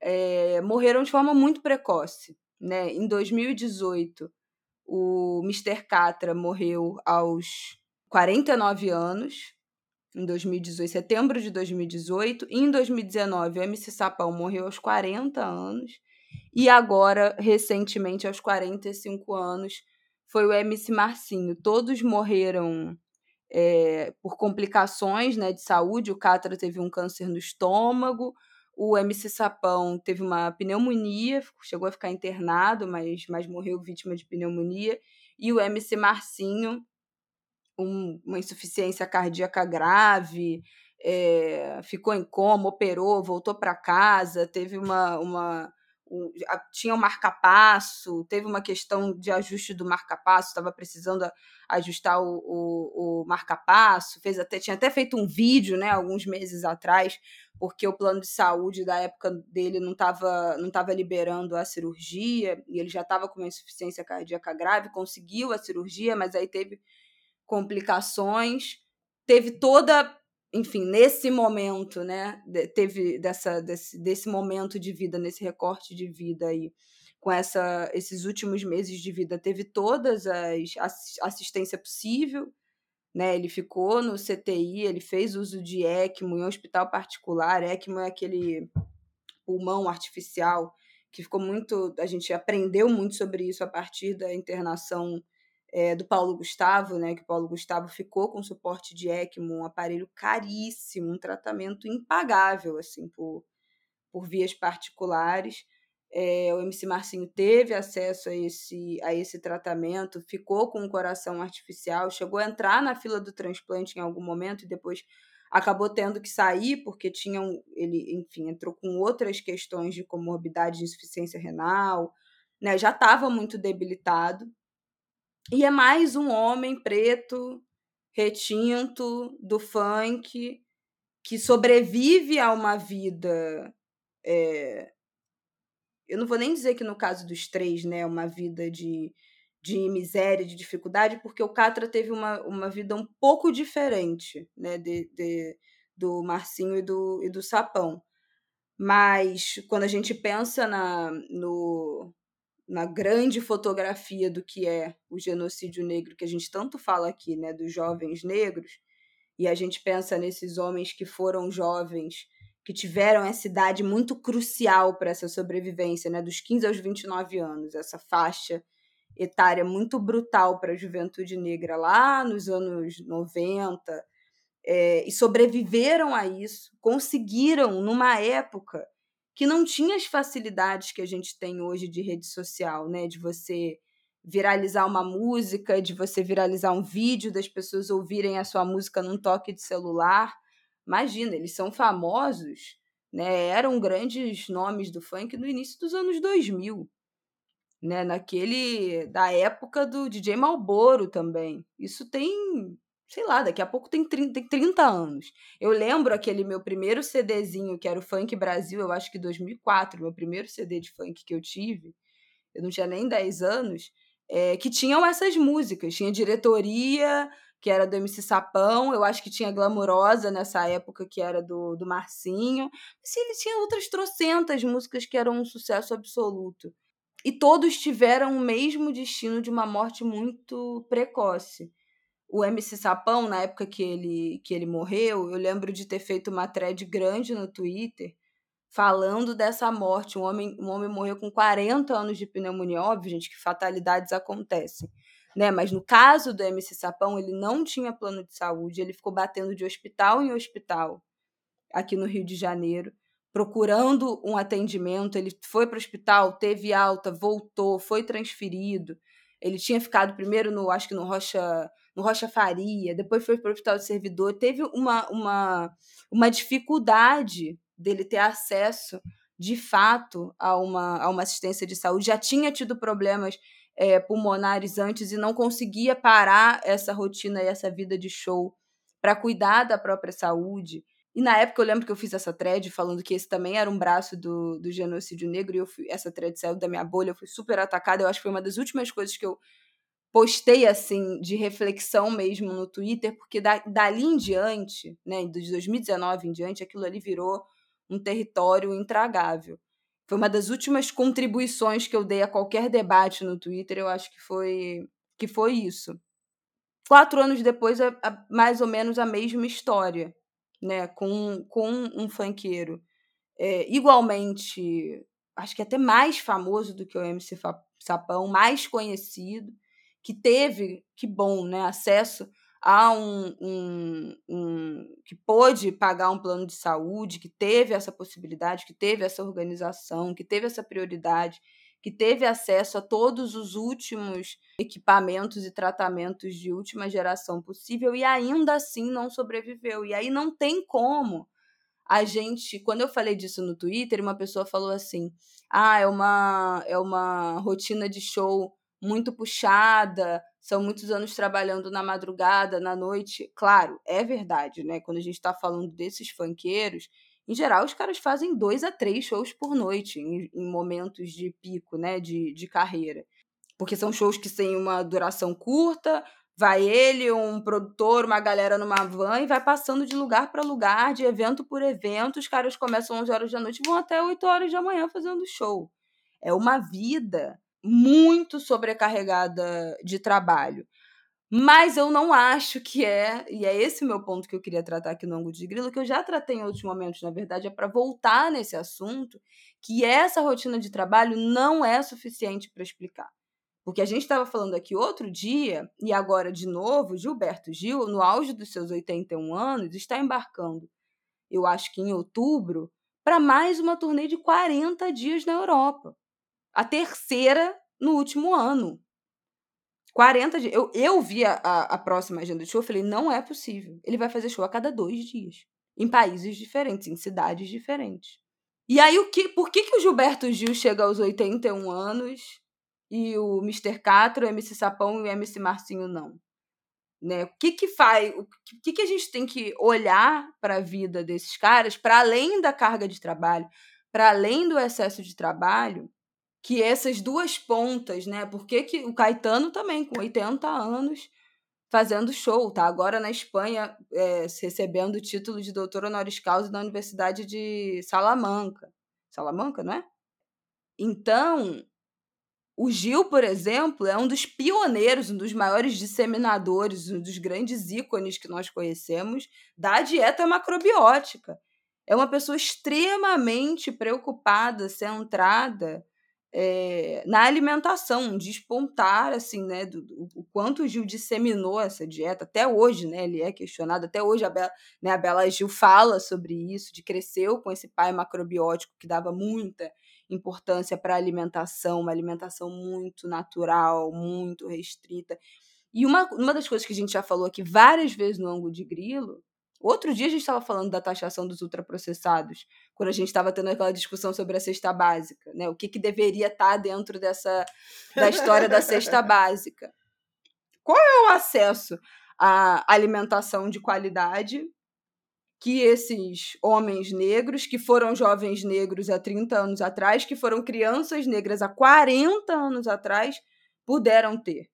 [SPEAKER 1] é, morreram de forma muito precoce. Né? Em 2018, o Mr. Catra morreu aos 49 anos, em 2018, setembro de 2018. E em 2019, o MC Sapão morreu aos 40 anos. E agora, recentemente, aos 45 anos, foi o MC Marcinho. Todos morreram é, por complicações né, de saúde. O Catra teve um câncer no estômago, o MC Sapão teve uma pneumonia, chegou a ficar internado, mas, mas morreu vítima de pneumonia. E o MC Marcinho, um, uma insuficiência cardíaca grave, é, ficou em coma, operou, voltou para casa, teve uma, uma tinha um marca-passo, teve uma questão de ajuste do marca-passo, estava precisando ajustar o, o, o marca-passo, fez até tinha até feito um vídeo, né, alguns meses atrás, porque o plano de saúde da época dele não estava não tava liberando a cirurgia e ele já estava com uma insuficiência cardíaca grave, conseguiu a cirurgia, mas aí teve complicações, teve toda enfim, nesse momento, né, teve dessa, desse, desse momento de vida, nesse recorte de vida aí, com essa, esses últimos meses de vida, teve todas as assistência possível, né, ele ficou no CTI, ele fez uso de ECMO em hospital particular, ECMO é aquele pulmão artificial que ficou muito, a gente aprendeu muito sobre isso a partir da internação é, do Paulo Gustavo, né, que o Paulo Gustavo ficou com suporte de ECMO, um aparelho caríssimo, um tratamento impagável, assim, por, por vias particulares. É, o MC Marcinho teve acesso a esse, a esse tratamento, ficou com o coração artificial, chegou a entrar na fila do transplante em algum momento e depois acabou tendo que sair porque tinham ele, enfim, entrou com outras questões de comorbidade de insuficiência renal, né? Já estava muito debilitado. E é mais um homem preto, retinto do funk que sobrevive a uma vida é, eu não vou nem dizer que no caso dos três, né, uma vida de, de miséria, de dificuldade, porque o Catra teve uma, uma vida um pouco diferente, né, de, de do Marcinho e do, e do Sapão. Mas quando a gente pensa na, no, na grande fotografia do que é o genocídio negro, que a gente tanto fala aqui, né, dos jovens negros, e a gente pensa nesses homens que foram jovens que tiveram essa idade muito crucial para essa sobrevivência, né, dos 15 aos 29 anos, essa faixa etária muito brutal para a juventude negra lá nos anos 90, é, e sobreviveram a isso, conseguiram numa época que não tinha as facilidades que a gente tem hoje de rede social, né, de você viralizar uma música, de você viralizar um vídeo, das pessoas ouvirem a sua música num toque de celular. Imagina, eles são famosos, né? Eram grandes nomes do funk no início dos anos 2000, né? Naquele da época do DJ Malboro também. Isso tem, sei lá, daqui a pouco tem 30, tem 30 anos. Eu lembro aquele meu primeiro CDzinho, que era o Funk Brasil, eu acho que 2004, meu primeiro CD de funk que eu tive. Eu não tinha nem 10 anos. É, que tinham essas músicas, tinha diretoria, que era do MC Sapão, eu acho que tinha Glamurosa nessa época, que era do, do Marcinho. Assim, ele tinha outras trocentas músicas que eram um sucesso absoluto. E todos tiveram o mesmo destino de uma morte muito precoce. O MC Sapão, na época que ele, que ele morreu, eu lembro de ter feito uma thread grande no Twitter falando dessa morte. Um homem, um homem morreu com 40 anos de pneumonia. Óbvio, gente, que fatalidades acontecem né? Mas no caso do MC Sapão, ele não tinha plano de saúde, ele ficou batendo de hospital em hospital aqui no Rio de Janeiro, procurando um atendimento. Ele foi para o hospital, teve alta, voltou, foi transferido. Ele tinha ficado primeiro no, acho que no Rocha, no Rocha Faria, depois foi para o Hospital do Servidor. Teve uma, uma, uma dificuldade dele ter acesso de fato a uma, a uma assistência de saúde. Já tinha tido problemas é, pulmonares antes e não conseguia parar essa rotina e essa vida de show para cuidar da própria saúde. E na época eu lembro que eu fiz essa thread falando que esse também era um braço do, do genocídio negro, e eu fui, essa thread saiu da minha bolha, eu fui super atacada. Eu acho que foi uma das últimas coisas que eu postei assim de reflexão mesmo no Twitter, porque da, dali em diante, né, de 2019 em diante, aquilo ali virou um território intragável. Foi uma das últimas contribuições que eu dei a qualquer debate no Twitter, eu acho que foi, que foi isso. Quatro anos depois, é, mais ou menos a mesma história, né? Com, com um funkeiro. É, igualmente, acho que até mais famoso do que o MC Sapão, mais conhecido, que teve, que bom, né? Acesso a um, um, um, que pôde pagar um plano de saúde, que teve essa possibilidade, que teve essa organização, que teve essa prioridade, que teve acesso a todos os últimos equipamentos e tratamentos de última geração possível e ainda assim não sobreviveu. E aí não tem como a gente, quando eu falei disso no Twitter, uma pessoa falou assim: "Ah, é uma é uma rotina de show muito puxada, são muitos anos trabalhando na madrugada, na noite. Claro, é verdade, né? Quando a gente está falando desses funkeiros, em geral, os caras fazem dois a três shows por noite, em, em momentos de pico, né? De, de carreira. Porque são shows que têm uma duração curta, vai ele, um produtor, uma galera numa van e vai passando de lugar para lugar, de evento por evento. Os caras começam 11 horas da noite e vão até 8 horas da manhã fazendo show. É uma vida muito sobrecarregada de trabalho. Mas eu não acho que é, e é esse meu ponto que eu queria tratar aqui no ângulo de grilo, que eu já tratei em outros momentos, na verdade, é para voltar nesse assunto, que essa rotina de trabalho não é suficiente para explicar. Porque a gente estava falando aqui outro dia, e agora de novo, Gilberto Gil, no auge dos seus 81 anos, está embarcando, eu acho que em outubro, para mais uma turnê de 40 dias na Europa a terceira no último ano. 40 dias. Eu, eu vi a, a, próxima agenda de show, falei, não é possível. Ele vai fazer show a cada dois dias. Em países diferentes, em cidades diferentes. E aí, o que, por que, que o Gilberto Gil chega aos 81 anos e o Mr. Catra, o MC Sapão e o MC Marcinho não? Né? O que que faz, o que que a gente tem que olhar para a vida desses caras, para além da carga de trabalho, para além do excesso de trabalho, que essas duas pontas, né? Porque que o Caetano também com 80 anos fazendo show, tá agora na Espanha é, recebendo o título de doutor honoris causa da Universidade de Salamanca. Salamanca, não é? Então, o Gil, por exemplo, é um dos pioneiros, um dos maiores disseminadores, um dos grandes ícones que nós conhecemos da dieta macrobiótica. É uma pessoa extremamente preocupada, centrada é, na alimentação, despontar, assim, né, do, do, o quanto o Gil disseminou essa dieta, até hoje, né, ele é questionado, até hoje a Bela, né, a Bela Gil fala sobre isso, de cresceu com esse pai macrobiótico que dava muita importância para a alimentação, uma alimentação muito natural, muito restrita. E uma, uma das coisas que a gente já falou aqui várias vezes no ângulo de grilo, outro dia a gente estava falando da taxação dos ultraprocessados, quando a gente estava tendo aquela discussão sobre a cesta básica, né? O que, que deveria estar tá dentro dessa da história da cesta básica? Qual é o acesso à alimentação de qualidade que esses homens negros, que foram jovens negros há 30 anos atrás, que foram crianças negras há 40 anos atrás, puderam ter.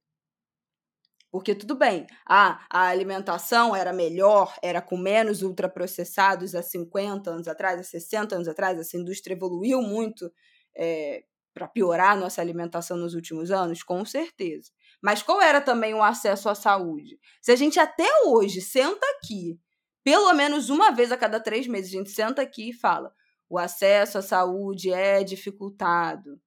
[SPEAKER 1] Porque tudo bem, ah, a alimentação era melhor, era com menos ultraprocessados há 50 anos atrás, há 60 anos atrás, essa indústria evoluiu muito é, para piorar a nossa alimentação nos últimos anos, com certeza. Mas qual era também o acesso à saúde? Se a gente até hoje senta aqui pelo menos uma vez a cada três meses, a gente senta aqui e fala: o acesso à saúde é dificultado.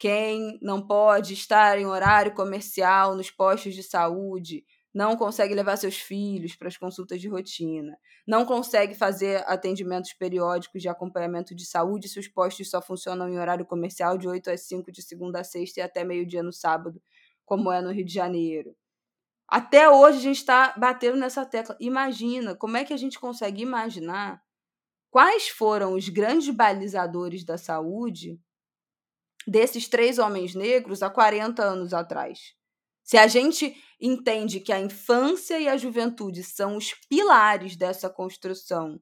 [SPEAKER 1] Quem não pode estar em horário comercial nos postos de saúde não consegue levar seus filhos para as consultas de rotina, não consegue fazer atendimentos periódicos de acompanhamento de saúde se os postos só funcionam em horário comercial de 8 às 5 de segunda a sexta e até meio-dia no sábado, como é no Rio de Janeiro. Até hoje a gente está batendo nessa tecla. Imagina, como é que a gente consegue imaginar quais foram os grandes balizadores da saúde desses três homens negros há 40 anos atrás? Se a gente entende que a infância e a juventude são os pilares dessa construção,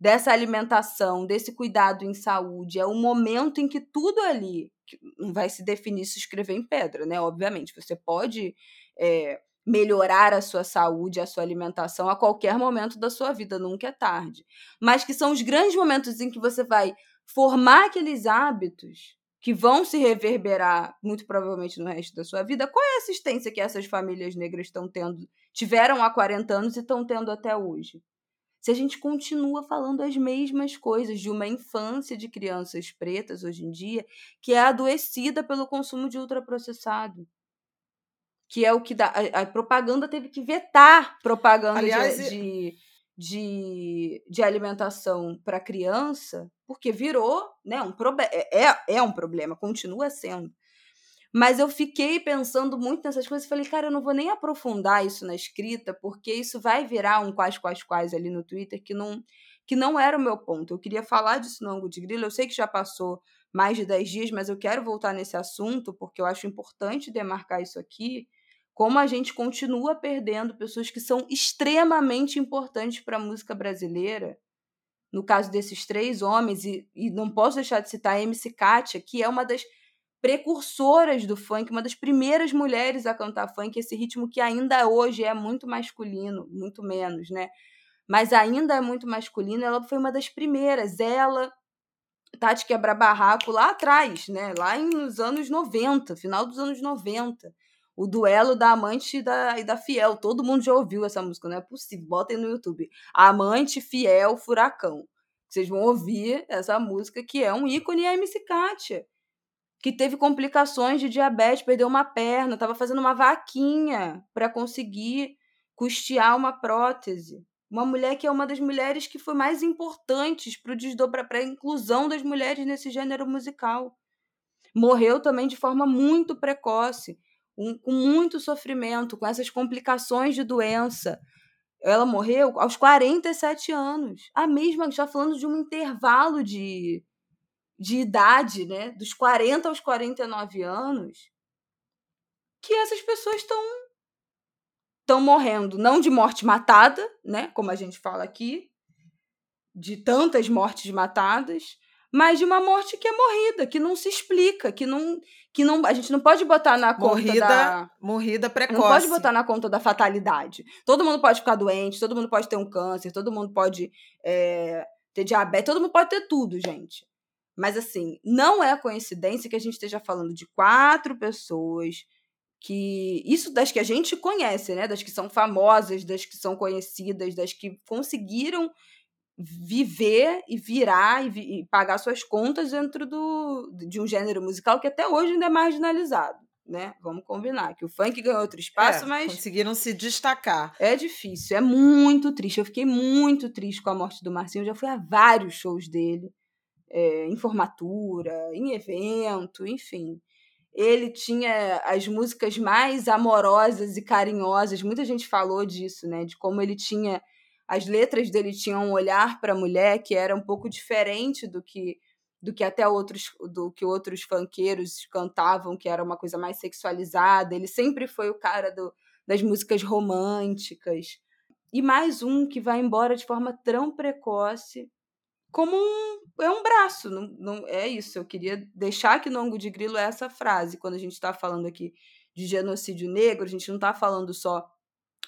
[SPEAKER 1] dessa alimentação, desse cuidado em saúde, é o momento em que tudo ali não vai se definir se escrever em pedra, né? Obviamente, você pode é, melhorar a sua saúde, a sua alimentação a qualquer momento da sua vida, nunca é tarde. Mas que são os grandes momentos em que você vai formar aqueles hábitos que vão se reverberar muito provavelmente no resto da sua vida. Qual é a assistência que essas famílias negras estão tendo, tiveram há 40 anos e estão tendo até hoje? Se a gente continua falando as mesmas coisas de uma infância de crianças pretas hoje em dia, que é adoecida pelo consumo de ultraprocessado que é o que dá. A, a propaganda teve que vetar propaganda Aliás, de, de, de, de, alimentação para criança, porque virou né, um problema. É, é, é um problema, continua sendo. Mas eu fiquei pensando muito nessas coisas e falei, cara, eu não vou nem aprofundar isso na escrita, porque isso vai virar um quais, quais, quais ali no Twitter que não, que não era o meu ponto. Eu queria falar disso no ângulo de grilo. Eu sei que já passou mais de 10 dias, mas eu quero voltar nesse assunto, porque eu acho importante demarcar isso aqui como a gente continua perdendo pessoas que são extremamente importantes para a música brasileira. No caso desses três homens, e, e não posso deixar de citar a MC Katia, que é uma das precursoras do funk, uma das primeiras mulheres a cantar funk, esse ritmo que ainda hoje é muito masculino, muito menos, né? Mas ainda é muito masculino, ela foi uma das primeiras. Ela, Tati Quebra Barraco, lá atrás, né? Lá nos anos 90, final dos anos 90 o duelo da amante e da, e da fiel. Todo mundo já ouviu essa música, não é possível. Botem no YouTube. Amante, fiel, furacão. Vocês vão ouvir essa música que é um ícone a MC Katia. Que teve complicações de diabetes, perdeu uma perna, estava fazendo uma vaquinha para conseguir custear uma prótese. Uma mulher que é uma das mulheres que foi mais importantes para desdobra para a inclusão das mulheres nesse gênero musical. Morreu também de forma muito precoce com, com muito sofrimento, com essas complicações de doença. Ela morreu aos 47 anos. A mesma, já falando de um intervalo de, de idade, né? Dos 40 aos 49 anos, que essas pessoas estão estão morrendo, não de morte matada, né? Como a gente fala aqui, de tantas mortes matadas, mas de uma morte que é morrida, que não se explica, que não, que não a gente não pode botar na conta
[SPEAKER 2] morrida,
[SPEAKER 1] da
[SPEAKER 2] morrida precoce.
[SPEAKER 1] Não pode botar na conta da fatalidade. Todo mundo pode ficar doente, todo mundo pode ter um câncer, todo mundo pode é, ter diabetes, todo mundo pode ter tudo, gente. Mas assim, não é coincidência que a gente esteja falando de quatro pessoas que isso das que a gente conhece, né, das que são famosas, das que são conhecidas, das que conseguiram viver e virar e, vi e, pagar suas contas dentro do, de um gênero musical que até hoje ainda é marginalizado, né? Vamos combinar que o funk ganhou outro espaço,
[SPEAKER 2] é,
[SPEAKER 1] mas
[SPEAKER 2] conseguiram se destacar.
[SPEAKER 1] É difícil, é muito triste. Eu fiquei muito triste com a morte do Marcinho. Eu já fui a vários shows dele, é, em formatura, em evento, enfim. Ele tinha as músicas mais amorosas e carinhosas. Muita gente falou disso, né? De como ele tinha as letras dele tinham um olhar para a mulher que era um pouco diferente do que do que até outros do que outros funkeiros cantavam, que era uma coisa mais sexualizada. Ele sempre foi o cara do, das músicas românticas. E mais um que vai embora de forma tão precoce, como um é um braço, não, não é isso. Eu queria deixar aqui no ângulo de grilo essa frase quando a gente está falando aqui de genocídio negro, a gente não está falando só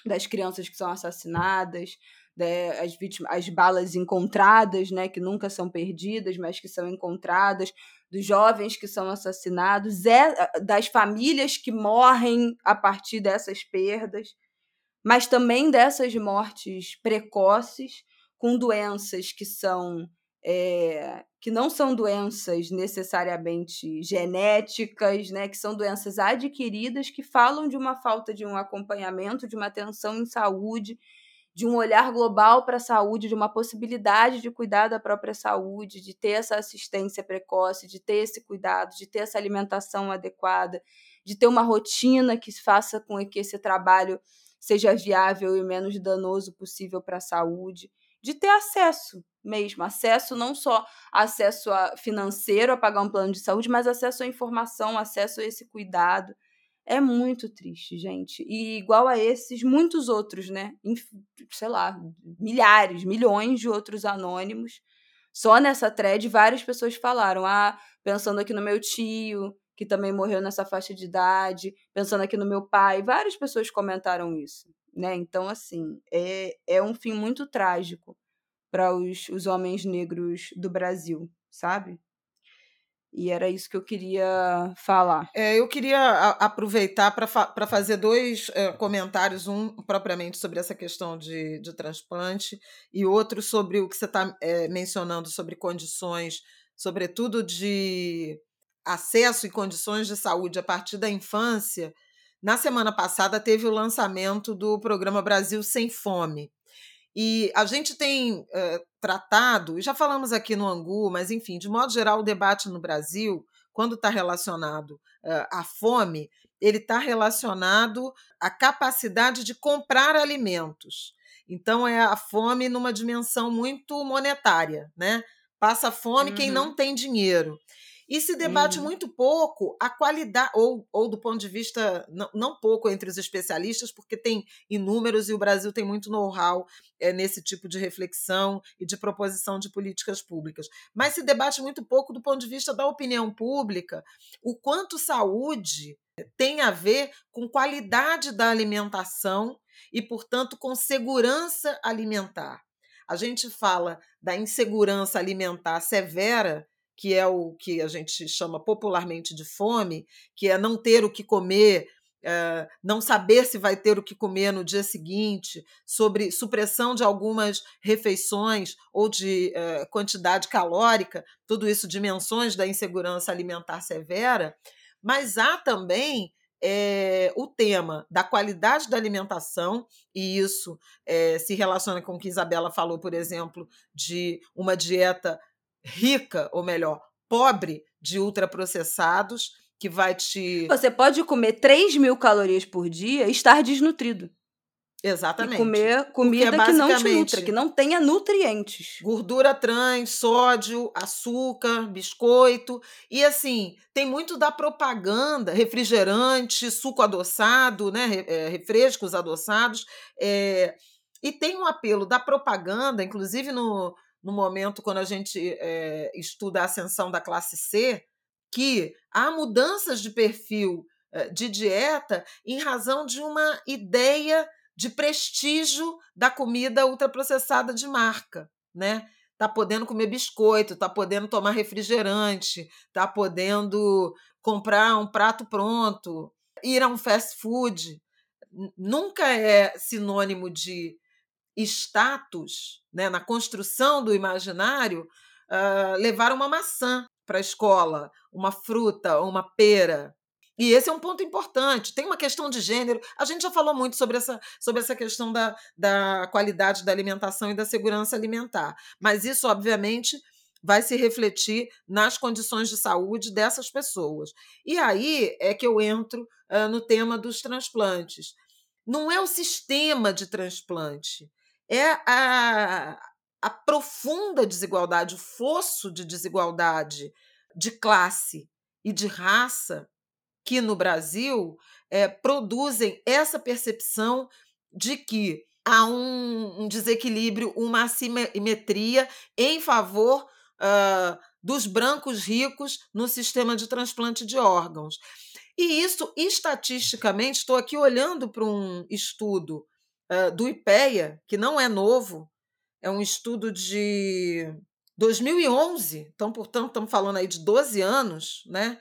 [SPEAKER 1] das crianças que são assassinadas, né, as, vítimas, as balas encontradas, né, que nunca são perdidas, mas que são encontradas, dos jovens que são assassinados, é, das famílias que morrem a partir dessas perdas, mas também dessas mortes precoces, com doenças que são é, que não são doenças necessariamente genéticas, né, que são doenças adquiridas que falam de uma falta de um acompanhamento, de uma atenção em saúde de um olhar global para a saúde, de uma possibilidade de cuidar da própria saúde, de ter essa assistência precoce, de ter esse cuidado, de ter essa alimentação adequada, de ter uma rotina que faça com que esse trabalho seja viável e menos danoso possível para a saúde, de ter acesso mesmo, acesso não só acesso financeiro a pagar um plano de saúde, mas acesso à informação, acesso a esse cuidado. É muito triste, gente. E igual a esses, muitos outros, né? Sei lá, milhares, milhões de outros anônimos. Só nessa thread, várias pessoas falaram: ah, pensando aqui no meu tio, que também morreu nessa faixa de idade, pensando aqui no meu pai. Várias pessoas comentaram isso, né? Então, assim, é, é um fim muito trágico para os, os homens negros do Brasil, sabe? E era isso que eu queria falar.
[SPEAKER 2] É, eu queria aproveitar para fa fazer dois é, comentários, um propriamente sobre essa questão de, de transplante e outro sobre o que você está é, mencionando sobre condições, sobretudo de acesso e condições de saúde a partir da infância. Na semana passada teve o lançamento do programa Brasil Sem Fome. E a gente tem uh, tratado, e já falamos aqui no Angu, mas enfim, de modo geral, o debate no Brasil, quando está relacionado uh, à fome, ele está relacionado à capacidade de comprar alimentos. Então, é a fome numa dimensão muito monetária, né? Passa fome uhum. quem não tem dinheiro. E se debate uhum. muito pouco a qualidade, ou, ou do ponto de vista, não, não pouco entre os especialistas, porque tem inúmeros e o Brasil tem muito know-how é, nesse tipo de reflexão e de proposição de políticas públicas. Mas se debate muito pouco do ponto de vista da opinião pública, o quanto saúde tem a ver com qualidade da alimentação e, portanto, com segurança alimentar. A gente fala da insegurança alimentar severa que é o que a gente chama popularmente de fome, que é não ter o que comer, é, não saber se vai ter o que comer no dia seguinte, sobre supressão de algumas refeições ou de é, quantidade calórica, tudo isso dimensões da insegurança alimentar severa, mas há também é, o tema da qualidade da alimentação, e isso é, se relaciona com o que Isabela falou, por exemplo, de uma dieta rica, ou melhor, pobre de ultraprocessados, que vai te.
[SPEAKER 1] Você pode comer 3 mil calorias por dia e estar desnutrido.
[SPEAKER 2] Exatamente.
[SPEAKER 1] E comer comida
[SPEAKER 2] Porque é
[SPEAKER 1] que não te nutra, que não tenha nutrientes.
[SPEAKER 2] Gordura trans, sódio, açúcar, biscoito. E assim, tem muito da propaganda, refrigerante, suco adoçado, né? é, refrescos adoçados. é, e tem um apelo da propaganda, inclusive no, no momento quando a gente é, estuda a ascensão da classe C, que há mudanças de perfil eh, de dieta em razão de uma ideia de prestígio da comida ultraprocessada de marca, né? Tá podendo comer biscoito, tá podendo tomar refrigerante, tá podendo comprar um prato pronto, ir a um fast food. Nunca é sinônimo de status, né? Na construção do imaginário, ah, levar uma maçã para a escola, uma fruta, uma pera. E esse é um ponto importante. Tem uma questão de gênero. A gente já falou muito sobre essa, sobre essa questão da, da qualidade da alimentação e da segurança alimentar. Mas isso, obviamente, vai se refletir nas condições de saúde dessas pessoas. E aí é que eu entro ah, no tema dos transplantes. Não é o sistema de transplante, é a, a profunda desigualdade, o fosso de desigualdade de classe e de raça que no Brasil eh, produzem essa percepção de que há um, um desequilíbrio, uma assimetria em favor ah, dos brancos ricos no sistema de transplante de órgãos. E isso, estatisticamente, estou aqui olhando para um estudo do IPEA, que não é novo, é um estudo de 2011, então, portanto, estamos falando aí de 12 anos, né?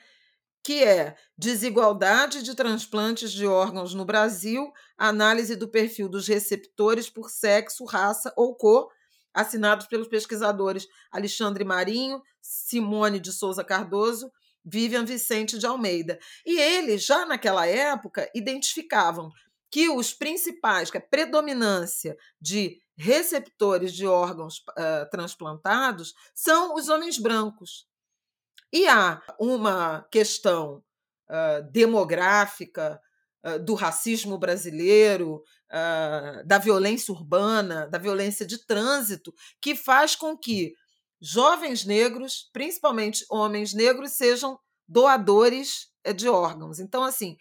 [SPEAKER 2] que é Desigualdade de transplantes de órgãos no Brasil, análise do perfil dos receptores por sexo, raça ou cor, assinados pelos pesquisadores Alexandre Marinho, Simone de Souza Cardoso, Vivian Vicente de Almeida. E eles, já naquela época, identificavam que os principais, que a predominância de receptores de órgãos ah, transplantados são os homens brancos. E há uma questão ah, demográfica, ah, do racismo brasileiro, da violência urbana, da violência de trânsito, que faz com que jovens negros, principalmente homens negros, sejam doadores de órgãos. Então, assim,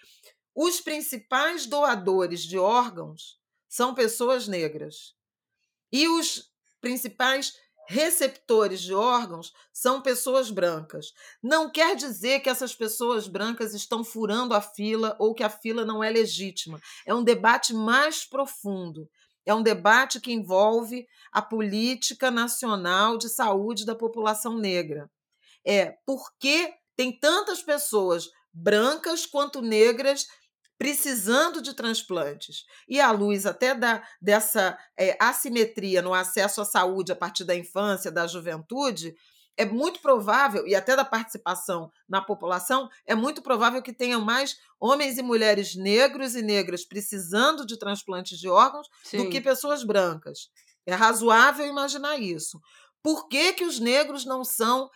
[SPEAKER 2] os principais doadores de órgãos são pessoas negras. E os principais receptores de órgãos são pessoas brancas. Não quer dizer que essas pessoas brancas estão furando a fila ou que a fila não é legítima. É um debate mais profundo. É um debate que envolve a política nacional de saúde da população negra. É por que tem tantas pessoas brancas quanto negras precisando de transplantes. E à luz até da, dessa é, assimetria no acesso à saúde a partir da infância, da juventude, é muito provável, e até da participação na população, é muito provável que tenham mais homens e mulheres negros e negras precisando de transplantes de órgãos do que pessoas brancas. É razoável imaginar isso. Por que, que os negros não são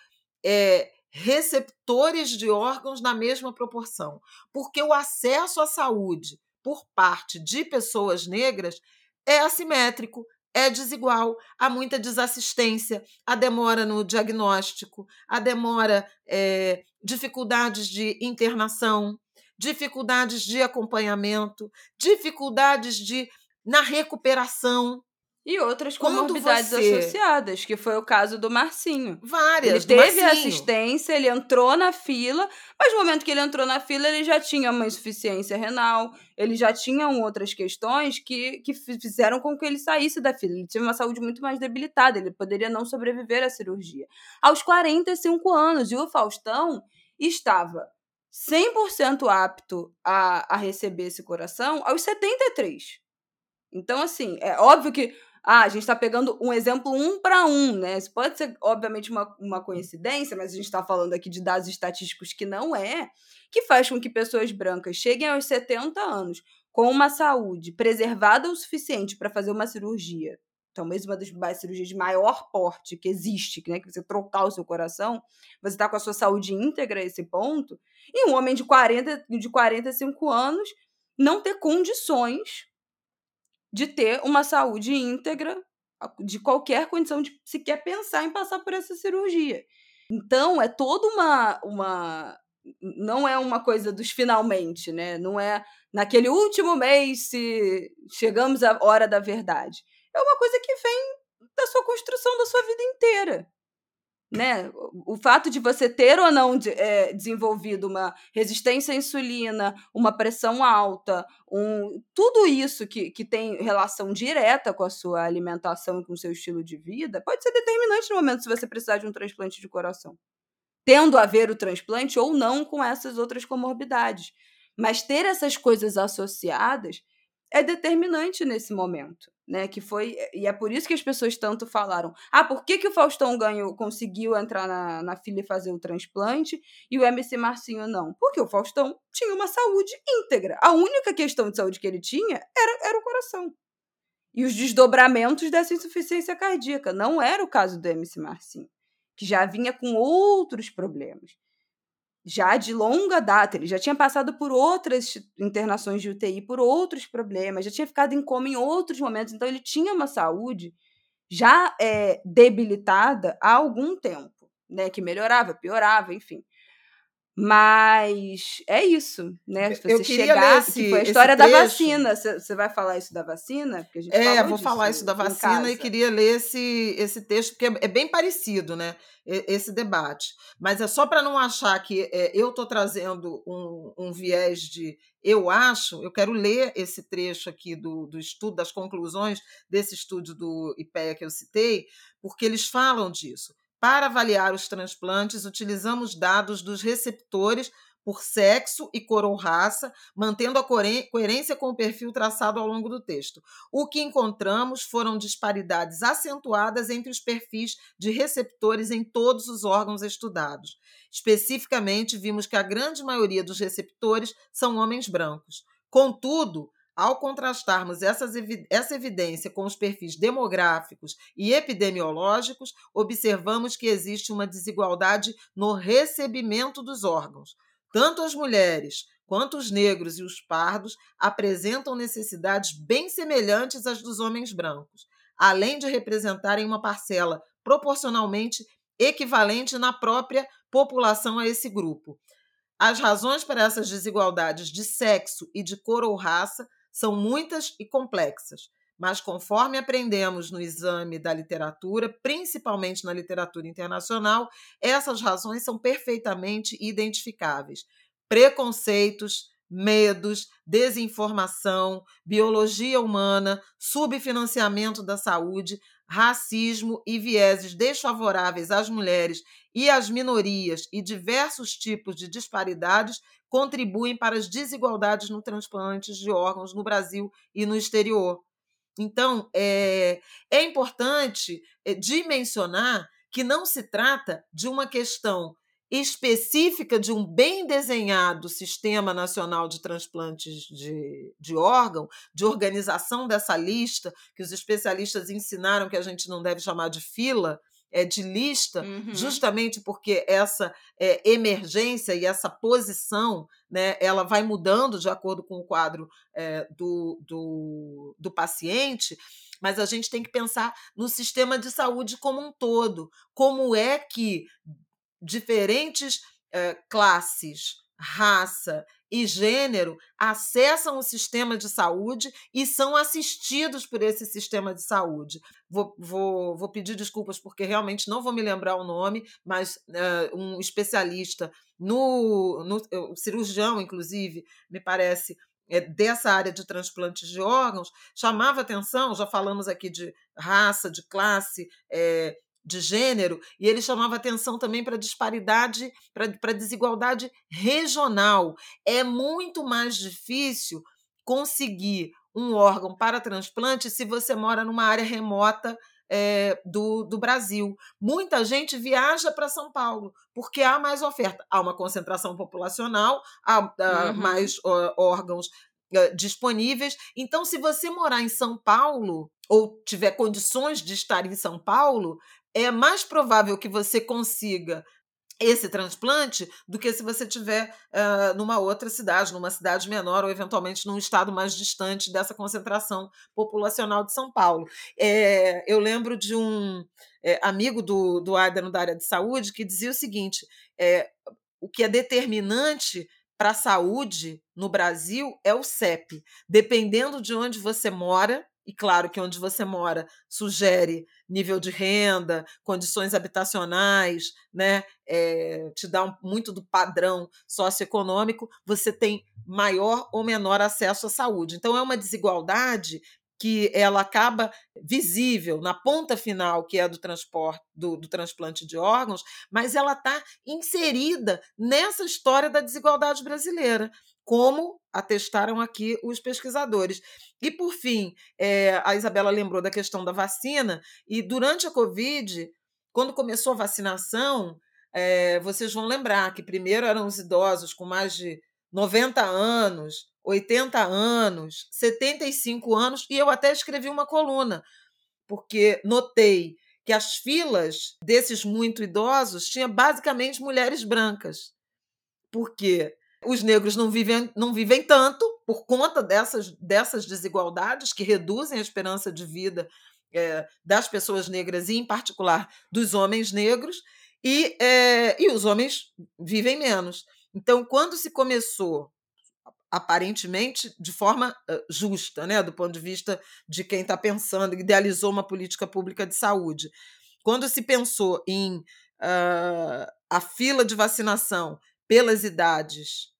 [SPEAKER 2] é, receptores de órgãos na mesma proporção? Porque o acesso à saúde por parte de pessoas negras é assimétrico, é desigual, há muita desassistência, há demora no diagnóstico, há demora, é, dificuldades de internação, dificuldades de acompanhamento, dificuldades de na recuperação.
[SPEAKER 1] E outras comorbidades
[SPEAKER 2] você-
[SPEAKER 1] associadas, que foi o caso do Marcinho.
[SPEAKER 2] Várias.
[SPEAKER 1] Ele teve assistência, ele entrou na fila, mas no momento que ele entrou na fila, ele já tinha uma insuficiência renal, ele já tinha outras questões que, que fi- fizeram com que ele saísse da fila. Ele teve uma saúde muito mais debilitada, ele poderia não sobreviver à cirurgia. Aos 45 anos, e o Faustão estava 100% apto a, a receber esse coração aos 73. Então, assim, é óbvio que ah, a gente está pegando um exemplo um para um, né? Isso pode ser, obviamente, uma, uma coincidência, mas a gente está falando aqui de dados estatísticos que não é, que faz com que pessoas brancas cheguem aos 70 anos com uma saúde preservada o suficiente para fazer uma cirurgia talvez uma das cirurgias de maior porte que existe, né, que você trocar o seu coração, você está com a sua saúde íntegra a esse ponto, e um homem de 40, de 45 anos não ter condições de ter uma saúde íntegra de qualquer condição de sequer pensar em passar por essa cirurgia. Então, é toda uma, uma. Não é uma coisa dos finalmente, né? Não é naquele último mês se chegamos à hora da verdade. É uma coisa que vem da sua construção da sua vida inteira né? O fato de você ter ou não de, é, desenvolvido uma resistência à insulina, uma pressão alta, um, tudo isso que, que tem relação direta com a sua alimentação e com o seu estilo de vida, pode ser determinante no momento se você precisar de um transplante de coração. Tendo a ver o transplante ou não com essas outras comorbidades. Mas ter essas coisas associadas é determinante nesse momento né? Que foi. E é por isso que as pessoas tanto falaram. Ah, por que, que o Faustão ganhou, conseguiu entrar na, na fila e fazer o transplante e o MC Marcinho não? Porque o Faustão tinha uma saúde íntegra. A única questão de saúde que ele tinha era, era o coração. E os desdobramentos dessa insuficiência cardíaca. Não era o caso do MC Marcinho, que já vinha com outros problemas já de longa data, ele já tinha passado por outras internações de UTI, por outros problemas, já tinha ficado em coma em outros momentos, então ele tinha uma saúde já é, debilitada há algum tempo, né? Que melhorava, piorava, enfim. Mas é isso, né? Se você
[SPEAKER 2] eu
[SPEAKER 1] chegar,
[SPEAKER 2] esse,
[SPEAKER 1] foi a história da vacina. Você vai falar isso da vacina? Porque a gente
[SPEAKER 2] É, vou falar
[SPEAKER 1] disso
[SPEAKER 2] isso da vacina e queria ler esse, esse texto, porque é, é bem parecido, né? Esse debate. Mas é só para não achar que é, eu estou trazendo um, um viés de eu acho, eu quero ler esse trecho aqui do, do estudo, das conclusões desse estudo do IPEA que eu citei, porque eles falam disso. Para avaliar os transplantes, utilizamos dados dos receptores por sexo e cor ou raça, mantendo a coerência com o perfil traçado ao longo do texto. O que encontramos foram disparidades acentuadas entre os perfis de receptores em todos os órgãos estudados. Especificamente, vimos que a grande maioria dos receptores são homens brancos. Contudo, ao contrastarmos essas essa evidência com os perfis demográficos e epidemiológicos, observamos que existe uma desigualdade no recebimento dos órgãos. Tanto as mulheres quanto os negros e os pardos apresentam necessidades bem semelhantes às dos homens brancos, além de representarem uma parcela proporcionalmente equivalente na própria população a esse grupo. As razões para essas desigualdades de sexo e de cor ou raça são muitas e complexas, mas conforme aprendemos no exame da literatura, principalmente na literatura internacional, essas razões são perfeitamente identificáveis. Preconceitos, medos, desinformação, biologia humana, subfinanciamento da saúde, racismo e vieses desfavoráveis às mulheres e às minorias e diversos tipos de disparidades contribuem para as desigualdades no transplante de órgãos no Brasil e no exterior. Então, é, é importante é, dimensionar que não se trata de uma questão específica de um bem desenhado Sistema Nacional de Transplantes de, de órgão, de organização dessa lista, que os especialistas ensinaram que a gente não deve chamar de fila, é de lista,
[SPEAKER 1] Uhum.
[SPEAKER 2] justamente porque essa é, emergência e essa posição né, ela vai mudando de acordo com o quadro é, do, do, do paciente, mas a gente tem que pensar no sistema de saúde como um todo. Como é que diferentes eh, classes, raça e gênero acessam o sistema de saúde e são assistidos por esse sistema de saúde. Vou, vou, vou pedir desculpas porque realmente não vou me lembrar o nome, mas eh, um especialista no, no o cirurgião, inclusive, me parece, é, dessa área de transplantes de órgãos, chamava atenção, já falamos aqui de raça, de classe, é, de gênero, e ele chamava atenção também para a disparidade, para a desigualdade regional. É muito mais difícil conseguir um órgão para transplante se você mora numa área remota é, do, do Brasil. Muita gente viaja para São Paulo porque há mais oferta, há uma concentração populacional, há, há
[SPEAKER 1] Uhum.
[SPEAKER 2] mais ó, órgãos disponíveis. Então, se você morar em São Paulo, ou tiver condições de estar em São Paulo, é mais provável que você consiga esse transplante do que se você tiver uh, numa outra cidade, numa cidade menor ou eventualmente num estado mais distante dessa concentração populacional de São Paulo. É, eu lembro de um é, amigo do, do Adano da área de saúde que dizia o seguinte: é, o que é determinante para a saúde no Brasil é o CEP. Dependendo de onde você mora, e claro que onde você mora sugere nível de renda, condições habitacionais, né? É, te dá um, muito do padrão socioeconômico, você tem maior ou menor acesso à saúde. Então, é uma desigualdade que ela acaba visível na ponta final, que é do transporte do, do transplante de órgãos, mas ela está inserida nessa história da desigualdade brasileira, como atestaram aqui os pesquisadores. E, por fim, é, a Isabela lembrou da questão da vacina, e durante a Covid, quando começou a vacinação, é, vocês vão lembrar que primeiro eram os idosos com mais de 90 anos, 80 anos, 75 anos, e eu até escrevi uma coluna, porque notei que as filas desses muito idosos tinha basicamente mulheres brancas. Porque os negros não vivem, não vivem tanto por conta dessas, dessas desigualdades que reduzem a esperança de vida é, das pessoas negras e, em particular, dos homens negros, e, é, e os homens vivem menos. Então, quando se começou aparentemente de forma justa, né, do ponto de vista de quem está pensando, idealizou uma política pública de saúde. Quando se pensou em uh, a fila de vacinação pelas idades,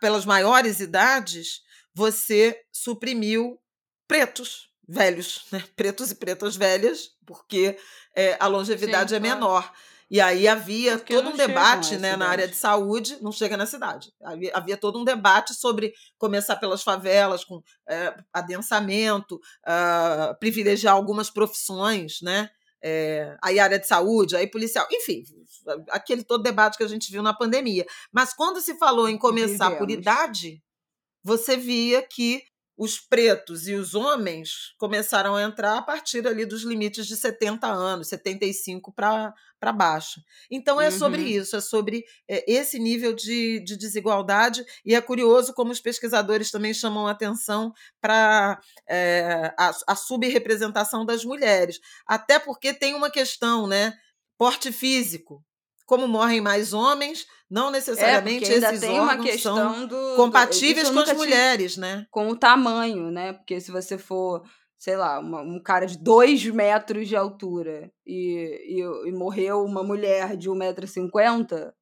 [SPEAKER 2] pelas maiores idades, você suprimiu pretos velhos, né? pretos e pretas velhas, porque é, a longevidade Sim, é claro. menor. E aí havia Porque todo um debate né, na área de saúde, não chega na cidade. Havia, havia todo um debate sobre começar pelas favelas, com é, adensamento, uh, privilegiar algumas profissões, né? É, aí área de saúde, aí policial, enfim, aquele todo debate que a gente viu na pandemia. Mas quando se falou em começar Vivemos. por idade, você via que os pretos e os homens começaram a entrar a partir ali dos limites de 70 anos, 75 para baixo. Então é uhum. sobre isso, é sobre é, esse nível de, de desigualdade, e é curioso como os pesquisadores também chamam atenção para é, a, a subrepresentação das mulheres. Até porque tem uma questão, né? Porte físico como morrem mais homens, não é, necessariamente é, esses tem órgãos uma questão são do, compatíveis do, com as mulheres, né?
[SPEAKER 1] Com o tamanho, né? Porque se você for, sei lá, uma, um cara de dois metros de altura e, e, e morreu uma mulher de 1,50m,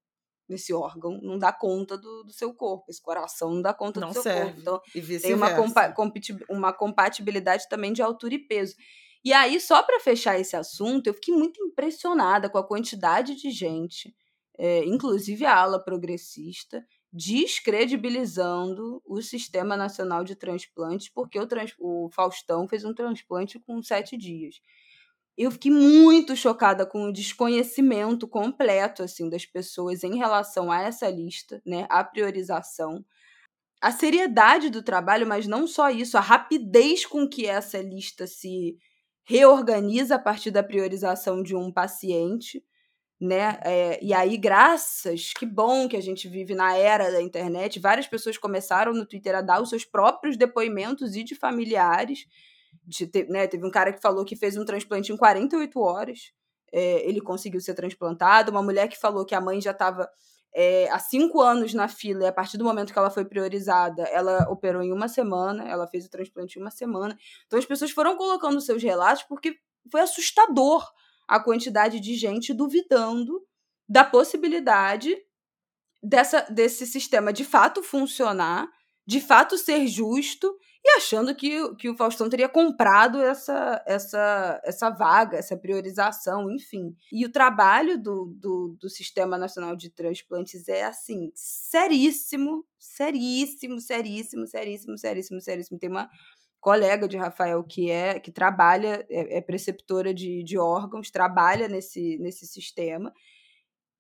[SPEAKER 1] esse órgão não dá conta do, do, seu corpo, esse coração não dá conta
[SPEAKER 2] não
[SPEAKER 1] do seu
[SPEAKER 2] serve.
[SPEAKER 1] corpo. Então, tem uma, compa uma compatibilidade também de altura e peso. E aí, só para fechar esse assunto, eu fiquei muito impressionada com a quantidade de gente, é, inclusive a ala progressista, descredibilizando o Sistema Nacional de Transplantes, porque o, trans, o Faustão fez um transplante com sete dias. Eu fiquei muito chocada com o desconhecimento completo assim das pessoas em relação a essa lista, né, a priorização, a seriedade do trabalho, mas não só isso, a rapidez com que essa lista se reorganiza a partir da priorização de um paciente, né? É, e aí, graças, que bom que a gente vive na era da internet, várias pessoas começaram no Twitter a dar os seus próprios depoimentos e de familiares. De né, teve um cara que falou que fez um transplante em 48 horas. É, ele conseguiu ser transplantado. Uma mulher que falou que a mãe já estava é, há cinco anos na fila, e a partir do momento que ela foi priorizada, ela operou em uma semana, ela fez o transplante em uma semana. Então as pessoas foram colocando seus relatos porque foi assustador a quantidade de gente duvidando da possibilidade dessa, desse sistema de fato funcionar, de fato ser justo achando que, que o Faustão teria comprado essa, essa, essa vaga, essa priorização, enfim. E o trabalho do, do, do Sistema Nacional de Transplantes é, assim, seríssimo, seríssimo, seríssimo, seríssimo, seríssimo, seríssimo. Tem uma colega de Rafael que é que trabalha, é, é preceptora de, de órgãos, trabalha nesse, nesse sistema.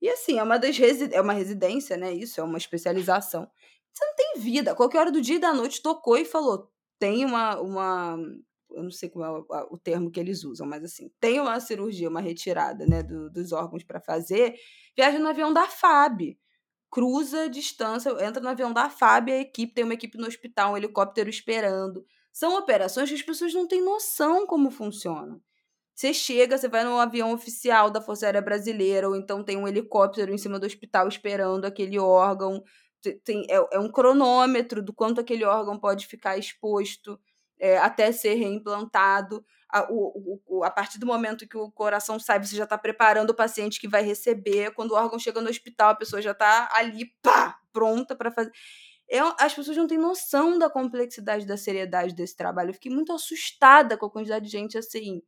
[SPEAKER 1] E assim, é uma das resi é uma residência, né? Isso, é uma especialização. Você não tem vida. Qualquer hora do dia e da noite tocou e falou: tem uma, uma eu não sei qual é o, o, termo que eles usam, mas assim, tem uma cirurgia, uma retirada né, do, dos órgãos para fazer, viaja no avião da FAB. Cruza a distância, entra no avião da FAB, a equipe tem uma equipe no hospital, um helicóptero esperando. São operações que as pessoas não têm noção como funcionam. Você chega, você vai no avião oficial da Força Aérea Brasileira, ou então tem um helicóptero em cima do hospital esperando aquele órgão. Tem, é, é um cronômetro do quanto aquele órgão pode ficar exposto é, até ser reimplantado. A, o, o, a partir do momento que o coração sai, você já está preparando o paciente que vai receber. Quando o órgão chega no hospital, a pessoa já está ali, pá, pronta para fazer. Eu, as pessoas não têm noção da complexidade, da seriedade desse trabalho. Eu fiquei muito assustada com a quantidade de gente assim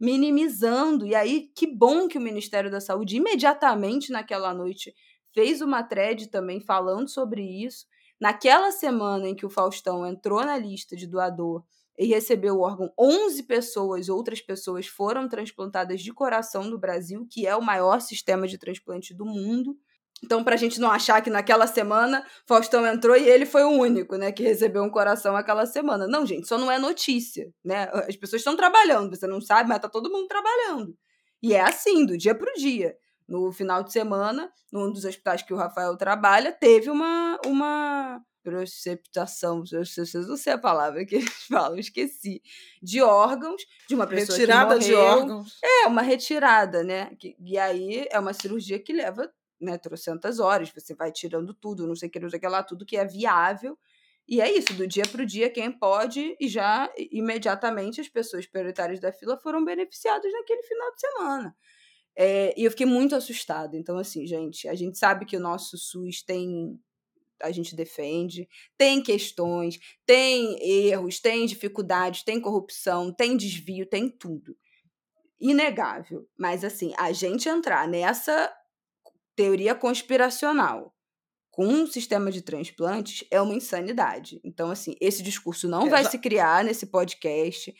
[SPEAKER 1] minimizando. E aí, que bom que o Ministério da Saúde, imediatamente naquela noite, fez uma thread também falando sobre isso. Naquela semana em que o Faustão entrou na lista de doador e recebeu o órgão, 11 pessoas, outras pessoas, foram transplantadas de coração no Brasil, que é o maior sistema de transplante do mundo. Então, para a gente não achar que naquela semana Faustão entrou e ele foi o único, né, que recebeu um coração aquela semana. Não, gente, só não é notícia, né? As pessoas estão trabalhando, você não sabe, mas tá todo mundo trabalhando. E é assim, do dia para o dia. No final de semana, num dos hospitais que o Rafael trabalha, teve uma uma preceptação, não sei a palavra que eles falam, esqueci, de órgãos de uma pessoa
[SPEAKER 2] retirada
[SPEAKER 1] que
[SPEAKER 2] morreu. de órgãos.
[SPEAKER 1] É, uma retirada, né? E aí é uma cirurgia que leva né, trocentas horas, você vai tirando tudo, não sei o que, não sei o que lá, tudo que é viável. E é isso, do dia para o dia, quem pode, e já imediatamente as pessoas prioritárias da fila foram beneficiadas naquele final de semana. É, e eu fiquei muito assustada. Então, assim, gente, a gente sabe que o nosso SUS tem. A gente defende, tem questões, tem erros, tem dificuldades, tem corrupção, tem desvio, tem tudo. Inegável. Mas, assim, a gente entrar nessa teoria conspiracional com um sistema de transplantes é uma insanidade. Então, assim, esse discurso não é, vai já... se criar nesse podcast.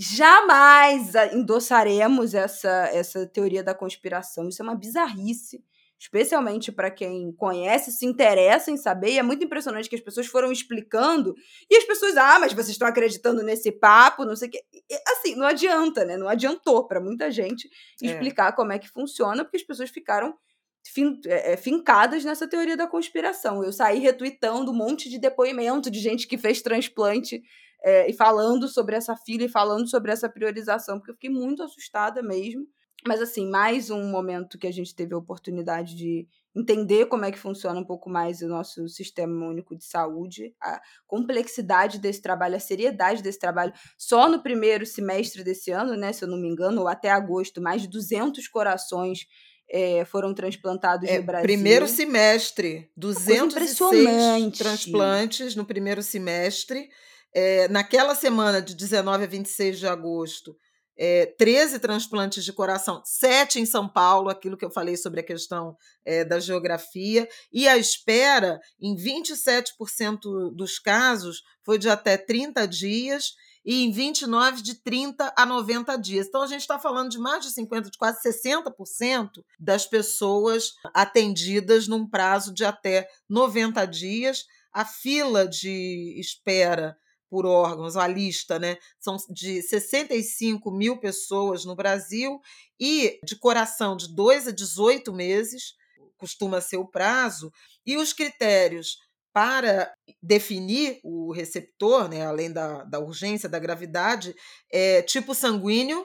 [SPEAKER 1] Jamais endossaremos essa, essa teoria da conspiração. Isso é uma bizarrice, especialmente para quem conhece, se interessa em saber. E é muito impressionante que as pessoas foram explicando e as pessoas, ah, mas vocês estão acreditando nesse papo, não sei o quê. assim, não adianta, né? Não adiantou para muita gente é. explicar é. como é que funciona, porque as pessoas ficaram fin, é, fincadas nessa teoria da conspiração. Eu saí retweetando um monte de depoimento de gente que fez transplante é, e falando sobre essa fila e falando sobre essa priorização, porque eu fiquei muito assustada mesmo. Mas, assim, mais um momento que a gente teve a oportunidade de entender como é que funciona um pouco mais o nosso sistema único de saúde, a complexidade desse trabalho, a seriedade desse trabalho. Só no primeiro semestre desse ano, né, se eu não me engano, ou até agosto, mais de 200 corações é, foram transplantados é, no Brasil.
[SPEAKER 2] Primeiro semestre, 206 transplantes no primeiro semestre. É, naquela semana de 19 a 26 de agosto, é, 13 transplantes de coração, 7 em São Paulo, aquilo que eu falei sobre a questão é, da geografia, e a espera, em 27% dos casos, foi de até 30 dias, e em 29 de 30 a 90 dias. Então a gente está falando de mais de 50, de quase 60% das pessoas atendidas num prazo de até 90 dias. A fila de espera por órgãos, a lista, né? São de 65 mil pessoas no Brasil e de coração de 2 a 18 meses, costuma ser o prazo, e os critérios para definir o receptor, né, além da, da urgência, da gravidade, é tipo sanguíneo,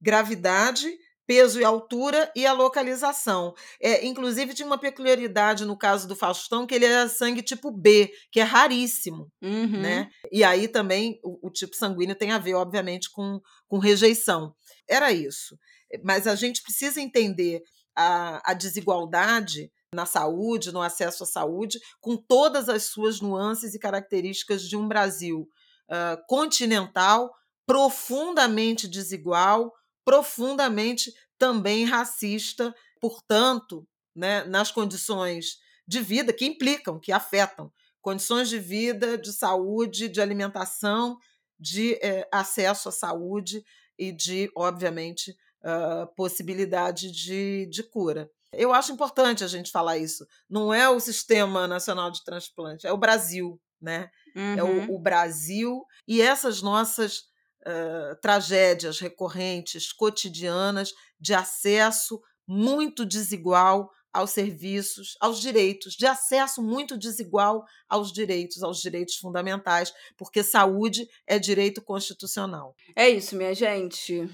[SPEAKER 2] gravidade, peso e altura e a localização. É, inclusive, tinha uma peculiaridade no caso do Faustão, que ele era sangue tipo B, que é raríssimo. Uhum. Né? E aí também o, o, tipo sanguíneo tem a ver, obviamente, com, com rejeição. Era isso. Mas a gente precisa entender a, a desigualdade na saúde, no acesso à saúde, com todas as suas nuances e características de um Brasil uh, continental, profundamente desigual, profundamente também racista, portanto, né, nas condições de vida que implicam, que afetam condições de vida, de saúde, de alimentação, de eh, acesso à saúde e de, obviamente, uh, possibilidade de, de cura. Eu acho importante a gente falar isso. Não é o Sistema Nacional de Transplante, é o Brasil, né? Uhum. É o, uhum. o, Brasil e essas nossas uh, tragédias recorrentes, cotidianas, de acesso muito desigual aos serviços, aos direitos, de acesso muito desigual aos direitos, aos direitos fundamentais, porque saúde é direito constitucional.
[SPEAKER 1] É isso, minha gente.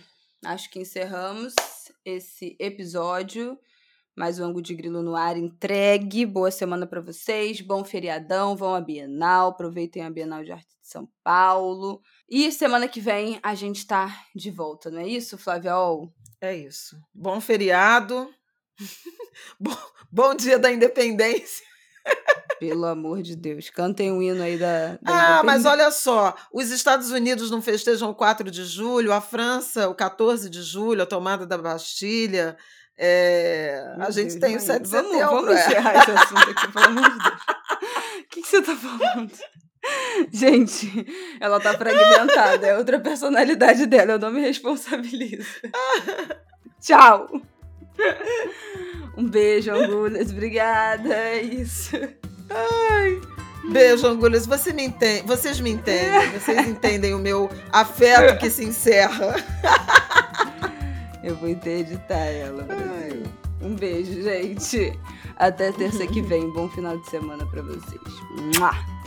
[SPEAKER 1] Acho que encerramos esse episódio. Mais um ângulo de grilo no ar entregue. Boa semana para vocês. Bom feriadão. Vão à Bienal. Aproveitem a Bienal de Arte de São Paulo. E semana que vem a gente tá de volta, não é isso, Flávia
[SPEAKER 2] É isso. Bom feriado. bom, bom dia da independência.
[SPEAKER 1] Pelo amor de Deus, cantem um hino aí da.
[SPEAKER 2] da ah, mas olha só: os Estados Unidos não festejam o 4 de julho, a França, o 14 de julho, a tomada da Bastilha. É, a gente Deus, tem o 7 de
[SPEAKER 1] vamos,
[SPEAKER 2] setembro.
[SPEAKER 1] Vamos é. encerrar esse assunto aqui, pelo amor de Deus. O que, que você tá falando? Gente, ela tá fragmentada. É outra personalidade dela. Eu não me responsabilizo. Tchau. Um beijo, Angulas. Obrigada. É isso.
[SPEAKER 2] Ai. Beijo, Angulas. Você me entende, vocês me entendem. Vocês entendem o meu afeto que se encerra.
[SPEAKER 1] Eu vou editar ela, Brasil. Um beijo, gente. Até terça que vem. Bom final de semana para vocês. Mua!